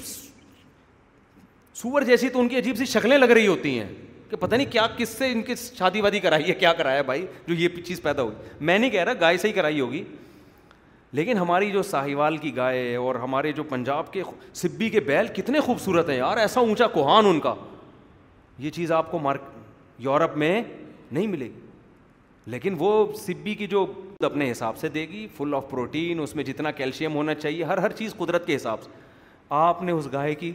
سور جیسی تو ان کی عجیب سی شکلیں لگ رہی ہوتی ہیں کہ پتہ نہیں کیا کس سے ان کی شادی وادی کرائی ہے کیا کرایا بھائی جو یہ چیز پیدا ہوگی میں نہیں کہہ رہا گائے سے ہی کرائی ہوگی لیکن ہماری جو ساہیوال کی گائے اور ہمارے جو پنجاب کے سبی کے بیل کتنے خوبصورت ہیں یار ایسا اونچا کوہان ان کا یہ چیز آپ کو مارک یورپ میں نہیں ملے گی لیکن وہ سبی کی جو اپنے حساب سے دے گی فل آف پروٹین اس میں جتنا کیلشیم ہونا چاہیے ہر ہر چیز قدرت کے حساب سے آپ نے اس گائے کی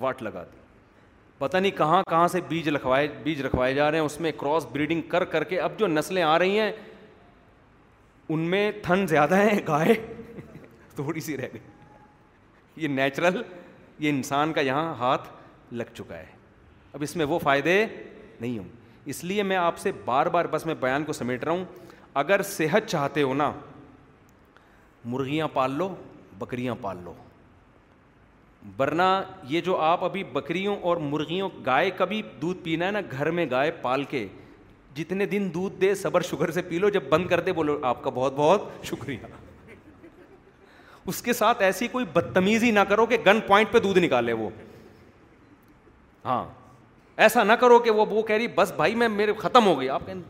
واٹ لگا دی پتہ نہیں کہاں کہاں سے بیج رکھوائے بیج رکھوائے جا رہے ہیں اس میں کراس بریڈنگ کر کر کے اب جو نسلیں آ رہی ہیں ان میں تھن زیادہ ہیں گائے تھوڑی سی رہ گئی یہ نیچرل یہ انسان کا یہاں ہاتھ لگ چکا ہے اب اس میں وہ فائدے نہیں ہوں اس لیے میں آپ سے بار بار بس میں بیان کو سمیٹ رہا ہوں اگر صحت چاہتے ہو نا مرغیاں پال لو بکریاں پال لو ورنہ یہ جو آپ ابھی بکریوں اور مرغیوں گائے کا بھی دودھ پینا ہے نا گھر میں گائے پال کے جتنے دن دودھ دے صبر شکر سے پی لو جب بند کر دے بولو آپ کا بہت بہت شکریہ اس کے ساتھ ایسی کوئی بدتمیزی نہ کرو کہ گن پوائنٹ پہ دودھ نکالے وہ ہاں ایسا نہ کرو کہ وہ کہہ رہی بس بھائی میں میرے ختم ہو گئی آپ کہیں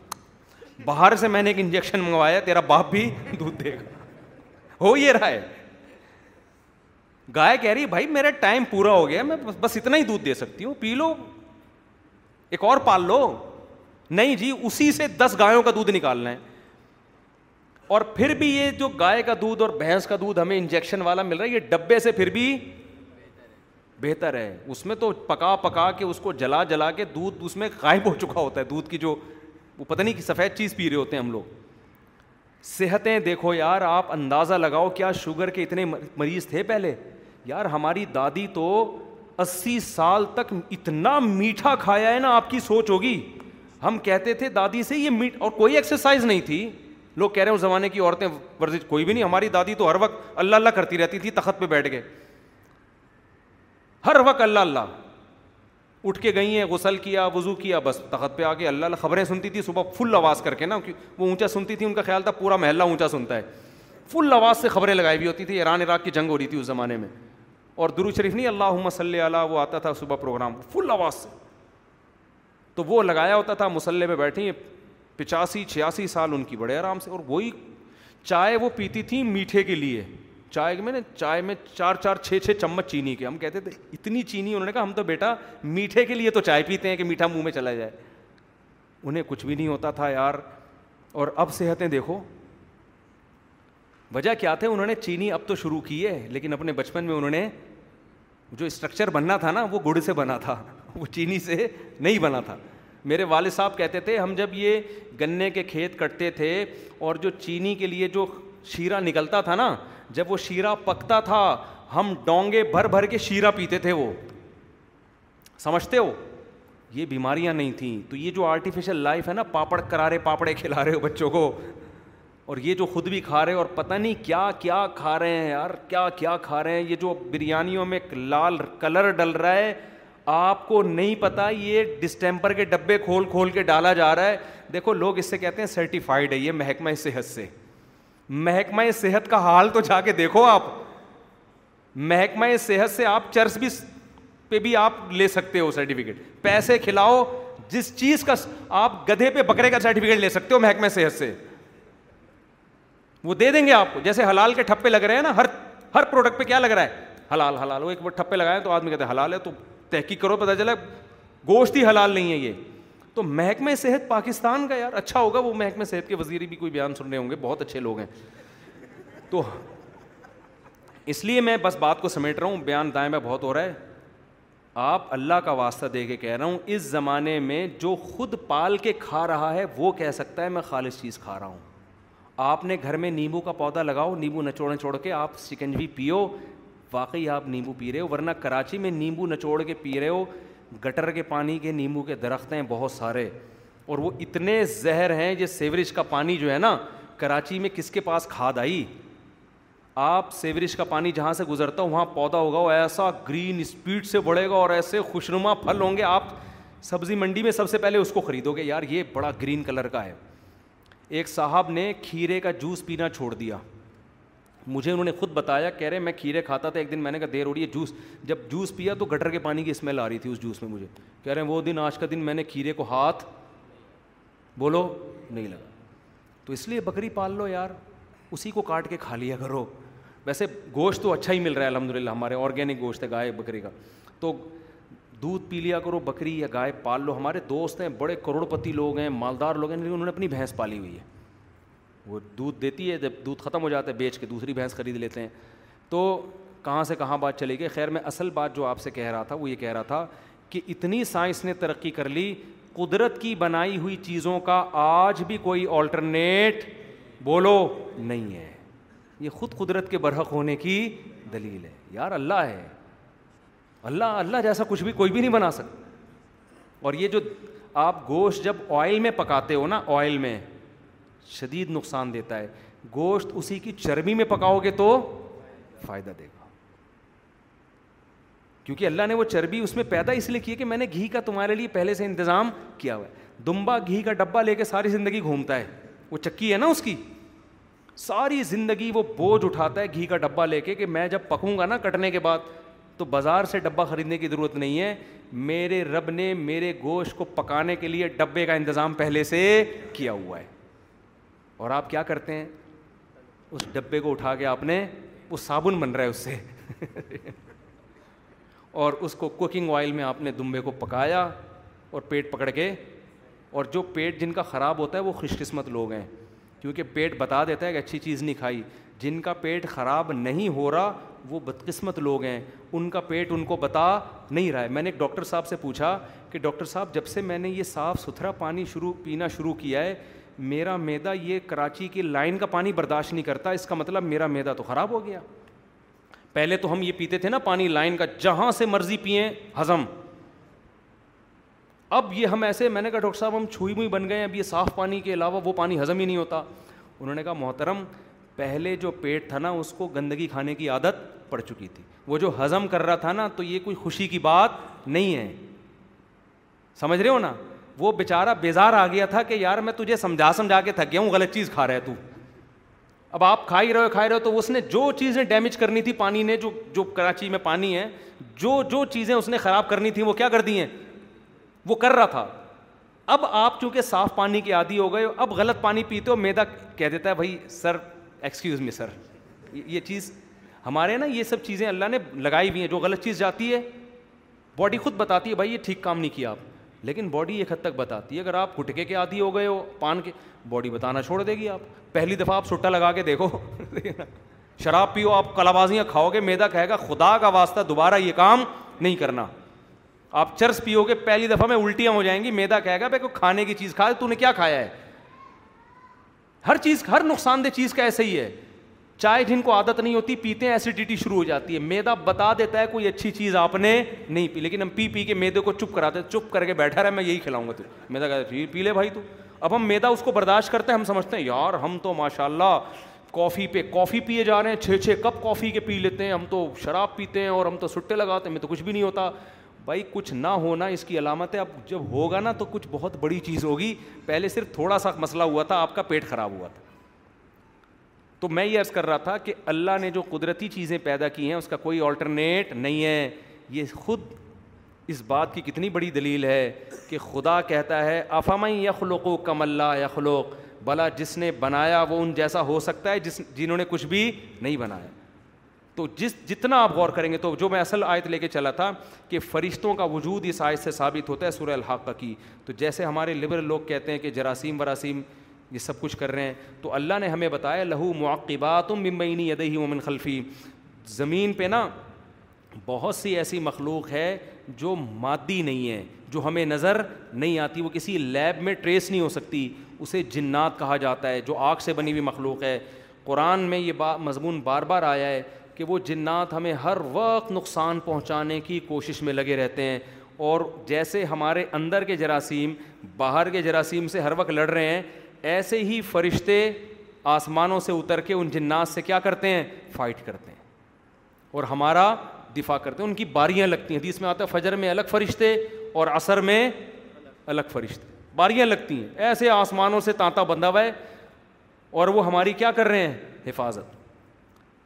باہر سے میں نے ایک انجیکشن منگوایا تیرا باپ بھی دودھ دے گا ہو یہ رہا ہے گائے کہہ رہی بھائی میرا ٹائم پورا ہو گیا میں بس اتنا ہی دودھ دے سکتی ہوں پی لو ایک اور پال لو نہیں جی اسی سے دس گایوں کا دودھ نکالنا ہے اور پھر بھی یہ جو گائے کا دودھ اور بھینس کا دودھ ہمیں انجیکشن والا مل رہا ہے یہ ڈبے سے پھر بھی بہتر ہے اس میں تو پکا پکا کے اس کو جلا جلا کے دودھ اس میں غائب ہو چکا ہوتا ہے دودھ کی جو وہ پتہ نہیں کہ سفید چیز پی رہے ہوتے ہیں ہم لوگ صحتیں دیکھو یار آپ اندازہ لگاؤ کیا شوگر کے اتنے مریض تھے پہلے یار ہماری دادی تو اسی سال تک اتنا میٹھا کھایا ہے نا آپ کی سوچ ہوگی ہم کہتے تھے دادی سے یہ میٹ اور کوئی ایکسرسائز نہیں تھی لوگ کہہ رہے ہیں اس زمانے کی عورتیں ورزش کوئی بھی نہیں ہماری دادی تو ہر وقت اللہ اللہ کرتی رہتی تھی تخت پہ بیٹھ کے ہر وقت اللہ اللہ اٹھ کے گئی ہیں غسل کیا وضو کیا بس تخت پہ آ کے اللہ اللہ خبریں سنتی تھی صبح فل آواز کر کے نا کیونکہ وہ اونچا سنتی تھی ان کا خیال تھا پورا محلہ اونچا سنتا ہے فل آواز سے خبریں لگائی ہوئی ہوتی تھی ایران عراق کی جنگ ہو رہی تھی اس زمانے میں اور درو شریف نہیں اللہ علیہ وہ آتا تھا صبح پروگرام فل آواز سے تو وہ لگایا ہوتا تھا مسلح پہ بیٹھی پچاسی چھیاسی سال ان کی بڑے آرام سے اور وہی چائے وہ پیتی تھیں میٹھے کے لیے چائے میں نے چائے میں چار چار چھ چھ چمچ چینی کے ہم کہتے تھے اتنی چینی انہوں نے کہا ہم تو بیٹا میٹھے کے لیے تو چائے پیتے ہیں کہ میٹھا منہ میں چلا جائے انہیں کچھ بھی نہیں ہوتا تھا یار اور اب صحتیں دیکھو وجہ کیا تھے انہوں نے چینی اب تو شروع کی ہے لیکن اپنے بچپن میں انہوں نے جو اسٹرکچر بننا تھا نا وہ گڑ سے بنا تھا وہ چینی سے نہیں بنا تھا میرے والد صاحب کہتے تھے ہم جب یہ گنے کے کھیت کٹتے تھے اور جو چینی کے لیے جو شیرہ نکلتا تھا نا جب وہ شیرہ پکتا تھا ہم ڈونگے بھر بھر کے شیرہ پیتے تھے وہ سمجھتے ہو یہ بیماریاں نہیں تھیں تو یہ جو آرٹیفیشل لائف ہے نا پاپڑ کرارے پاپڑے کھلا رہے ہو بچوں کو اور یہ جو خود بھی کھا رہے اور پتہ نہیں کیا کیا کھا رہے ہیں یار کیا کیا کھا رہے ہیں یہ جو بریانیوں میں لال کلر ڈل رہا ہے آپ کو نہیں پتا یہ ڈسٹیمپر کے ڈبے کھول کھول کے ڈالا جا رہا ہے دیکھو لوگ اس سے کہتے ہیں سرٹیفائڈ ہے یہ محکمہ صحت سے محکمہ صحت کا حال تو جا کے دیکھو آپ محکمہ صحت سے آپ چرس بھی پہ بھی آپ لے سکتے ہو سرٹیفکیٹ پیسے کھلاؤ جس چیز کا آپ گدھے پہ بکرے کا سرٹیفکیٹ لے سکتے ہو محکمہ صحت سے وہ دے دیں گے آپ کو جیسے حلال کے ٹھپے لگ رہے ہیں نا ہر ہر پروڈکٹ پہ کیا لگ رہا ہے حلال حلال وہ ایک بار ٹھپے لگائے تو آدمی کہتے ہیں حلال ہے تو تحقیق کرو پتہ گوشت ہی حلال نہیں ہے یہ تو محکمہ صحت پاکستان کا یار اچھا ہوگا وہ محکمہ صحت کے وزیر بھی کوئی بیان سن رہے ہوں گے بہت اچھے لوگ ہیں تو اس لیے میں بس بات کو سمیٹ رہا ہوں بیان دائیں میں بہت ہو رہا ہے آپ اللہ کا واسطہ دے کے کہہ رہا ہوں اس زمانے میں جو خود پال کے کھا رہا ہے وہ کہہ سکتا ہے میں خالص چیز کھا رہا ہوں آپ نے گھر میں نیمبو کا پودا لگاؤ نیمبو نچوڑ نچوڑ کے آپ بھی پیو واقعی آپ نیمبو پی رہے ہو ورنہ کراچی میں نیمبو نچوڑ کے پی رہے ہو گٹر کے پانی کے نیمبو کے درخت ہیں بہت سارے اور وہ اتنے زہر ہیں یہ سیوریج کا پانی جو ہے نا کراچی میں کس کے پاس کھاد آئی آپ سیوریج کا پانی جہاں سے گزرتا ہو وہاں پودا ہوگا وہ ایسا گرین اسپیڈ سے بڑھے گا اور ایسے خوشنما پھل ہوں گے آپ سبزی منڈی میں سب سے پہلے اس کو خریدو گے یار یہ بڑا گرین کلر کا ہے ایک صاحب نے کھیرے کا جوس پینا چھوڑ دیا مجھے انہوں نے خود بتایا کہہ رہے میں کھیرے کھاتا تھا ایک دن میں نے کہا دیر ہو رہی ہے جوس جب جوس پیا تو گٹر کے پانی کی اسمیل آ رہی تھی اس جوس میں مجھے کہہ رہے ہیں وہ دن آج کا دن میں نے کھیرے کو ہاتھ بولو نہیں لگا تو اس لیے بکری پال لو یار اسی کو کاٹ کے کھا لیا کرو ویسے گوشت تو اچھا ہی مل رہا ہے الحمد للہ ہمارے آرگینک گوشت ہے گائے بکری کا تو دودھ پی لیا کرو بکری یا گائے پال لو ہمارے دوست ہیں بڑے کروڑ پتی لوگ ہیں مالدار لوگ ہیں لیکن انہوں نے اپنی بھینس پالی ہوئی ہے وہ دودھ دیتی ہے جب دودھ ختم ہو جاتا ہے بیچ کے دوسری بھینس خرید لیتے ہیں تو کہاں سے کہاں بات چلے گی خیر میں اصل بات جو آپ سے کہہ رہا تھا وہ یہ کہہ رہا تھا کہ اتنی سائنس نے ترقی کر لی قدرت کی بنائی ہوئی چیزوں کا آج بھی کوئی آلٹرنیٹ بولو نہیں ہے یہ خود قدرت کے برحق ہونے کی دلیل ہے یار اللہ ہے اللہ اللہ جیسا کچھ بھی کوئی بھی نہیں بنا سکتا اور یہ جو آپ گوشت جب آئل میں پکاتے ہو نا آئل میں شدید نقصان دیتا ہے گوشت اسی کی چربی میں پکاؤ گے تو فائدہ دے گا کیونکہ اللہ نے وہ چربی اس میں پیدا اس لیے کی کہ میں نے گھی کا تمہارے لیے پہلے سے انتظام کیا ہوا ہے دمبا گھی کا ڈبہ لے کے ساری زندگی گھومتا ہے وہ چکی ہے نا اس کی ساری زندگی وہ بوجھ اٹھاتا ہے گھی کا ڈبہ لے کے کہ میں جب پکوں گا نا کٹنے کے بعد تو بازار سے ڈبہ خریدنے کی ضرورت نہیں ہے میرے رب نے میرے گوشت کو پکانے کے لیے ڈبے کا انتظام پہلے سے کیا ہوا ہے اور آپ کیا کرتے ہیں اس ڈبے کو اٹھا کے آپ نے وہ صابن بن رہا ہے اس سے اور اس کو کوکنگ آئل میں آپ نے دمبے کو پکایا اور پیٹ پکڑ کے اور جو پیٹ جن کا خراب ہوتا ہے وہ خوش قسمت لوگ ہیں کیونکہ پیٹ بتا دیتا ہے کہ اچھی چیز نہیں کھائی جن کا پیٹ خراب نہیں ہو رہا وہ بدقسمت لوگ ہیں ان کا پیٹ ان کو بتا نہیں رہا ہے میں نے ایک ڈاکٹر صاحب سے پوچھا کہ ڈاکٹر صاحب جب سے میں نے یہ صاف ستھرا پانی شروع پینا شروع کیا ہے میرا میدا یہ کراچی کی لائن کا پانی برداشت نہیں کرتا اس کا مطلب میرا میدا تو خراب ہو گیا پہلے تو ہم یہ پیتے تھے نا پانی لائن کا جہاں سے مرضی پئیں ہضم اب یہ ہم ایسے میں نے کہا ڈاکٹر صاحب ہم چھوئی موئی بن گئے ہیں اب یہ صاف پانی کے علاوہ وہ پانی ہضم ہی نہیں ہوتا انہوں نے کہا محترم پہلے جو پیٹ تھا نا اس کو گندگی کھانے کی عادت پڑ چکی تھی وہ جو ہضم کر رہا تھا نا تو یہ کوئی خوشی کی بات نہیں ہے سمجھ رہے ہو نا وہ بیچارہ بیزار آ گیا تھا کہ یار میں تجھے سمجھا سمجھا کے تھک گیا ہوں غلط چیز کھا رہا ہے تو اب آپ کھا ہی رہے ہو ہی رہے ہو تو اس نے جو چیزیں ڈیمیج کرنی تھی پانی نے جو جو کراچی میں پانی ہے جو جو چیزیں اس نے خراب کرنی تھیں وہ کیا کر دی ہیں وہ کر رہا تھا اب آپ چونکہ صاف پانی کے عادی ہو گئے ہو اب غلط پانی پیتے ہو میدا کہہ دیتا ہے بھائی سر ایکسکیوز میں سر یہ چیز ہمارے نا یہ سب چیزیں اللہ نے لگائی بھی ہیں جو غلط چیز جاتی ہے باڈی خود بتاتی ہے بھائی یہ ٹھیک کام نہیں کیا آپ لیکن باڈی ایک حد تک بتاتی ہے اگر آپ گٹکے کے عادی ہو گئے ہو پان کے باڈی بتانا چھوڑ دے گی آپ پہلی دفعہ آپ سٹا لگا کے دیکھو شراب پیو آپ کلابازیاں کھاؤ گے میدا کہے گا خدا کا واسطہ دوبارہ یہ کام نہیں کرنا آپ چرس پیو گے پہلی دفعہ میں الٹیاں ہو جائیں گی میدا کہے گا بھائی کو کھانے کی چیز کھا تو نے کیا کھایا ہے ہر چیز ہر نقصان دہ چیز کا ایسے ہی ہے چائے جن کو عادت نہیں ہوتی پیتے ہیں ایسیڈیٹی شروع ہو جاتی ہے میدا بتا دیتا ہے کوئی اچھی چیز آپ نے نہیں پی لیکن ہم پی پی کے میدے کو چپ کراتے چپ کر کے بیٹھا رہے میں یہی کھلاؤں گا تو میدا کہ پی لے بھائی تو اب ہم میدا اس کو برداشت کرتے ہیں ہم سمجھتے ہیں یار ہم تو ماشاء اللہ کافی پہ کافی پیے جا رہے ہیں چھ چھ کپ کافی کے پی لیتے ہیں ہم تو شراب پیتے ہیں اور ہم تو سٹے لگاتے ہیں میں تو کچھ بھی نہیں ہوتا بھائی کچھ نہ ہونا اس کی علامت ہے اب جب ہوگا نا تو کچھ بہت بڑی چیز ہوگی پہلے صرف تھوڑا سا مسئلہ ہوا تھا آپ کا پیٹ خراب ہوا تھا تو میں یہ عرض کر رہا تھا کہ اللہ نے جو قدرتی چیزیں پیدا کی ہیں اس کا کوئی آلٹرنیٹ نہیں ہے یہ خود اس بات کی کتنی بڑی دلیل ہے کہ خدا کہتا ہے افام یخلوق و کم اللہ یخلوق بلا جس نے بنایا وہ ان جیسا ہو سکتا ہے جس جنہوں نے کچھ بھی نہیں بنایا تو جس جتنا آپ غور کریں گے تو جو میں اصل آیت لے کے چلا تھا کہ فرشتوں کا وجود اس آیت سے ثابت ہوتا ہے سورہ الحقہ کی تو جیسے ہمارے لبرل لوگ کہتے ہیں کہ جراثیم وراثیم یہ سب کچھ کر رہے ہیں تو اللہ نے ہمیں بتایا لہو معقبات ممبئینی یدہی ادہی خلفی زمین پہ نا بہت سی ایسی مخلوق ہے جو مادی نہیں ہے جو ہمیں نظر نہیں آتی وہ کسی لیب میں ٹریس نہیں ہو سکتی اسے جنات کہا جاتا ہے جو آگ سے بنی ہوئی مخلوق ہے قرآن میں یہ با مضمون بار بار آیا ہے کہ وہ جنات ہمیں ہر وقت نقصان پہنچانے کی کوشش میں لگے رہتے ہیں اور جیسے ہمارے اندر کے جراثیم باہر کے جراثیم سے ہر وقت لڑ رہے ہیں ایسے ہی فرشتے آسمانوں سے اتر کے ان جنات سے کیا کرتے ہیں فائٹ کرتے ہیں اور ہمارا دفاع کرتے ہیں ان کی باریاں لگتی ہیں حدیث میں آتا ہے فجر میں الگ فرشتے اور عصر میں الگ فرشتے باریاں لگتی ہیں ایسے آسمانوں سے تانتا بندھا ہوا ہے اور وہ ہماری کیا کر رہے ہیں حفاظت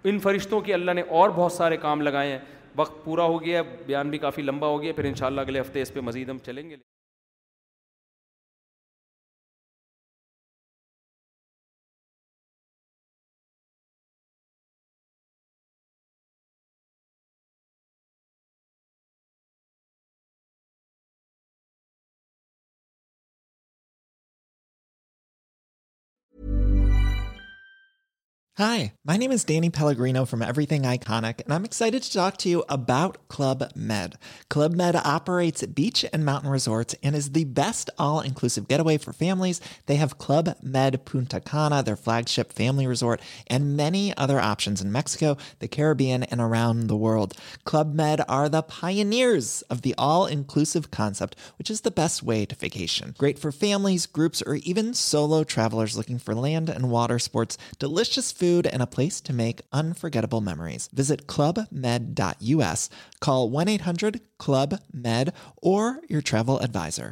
ان فرشتوں کی اللہ نے اور بہت سارے کام لگائے ہیں وقت پورا ہو گیا ہے بیان بھی کافی لمبا ہو گیا پھر انشاءاللہ اگلے ہفتے اس پہ مزید ہم چلیں گے بیچ دیسٹوائی فارملز دے ہیگشپ families Mexico kheer be in in around Club Med are the pioneers of the all inclusive concept which is the best way great for families groups for land and waters فی الف food, and a place to make unforgettable memories. Visit clubmed.us, call 1-800-CLUB-MED, or your travel advisor.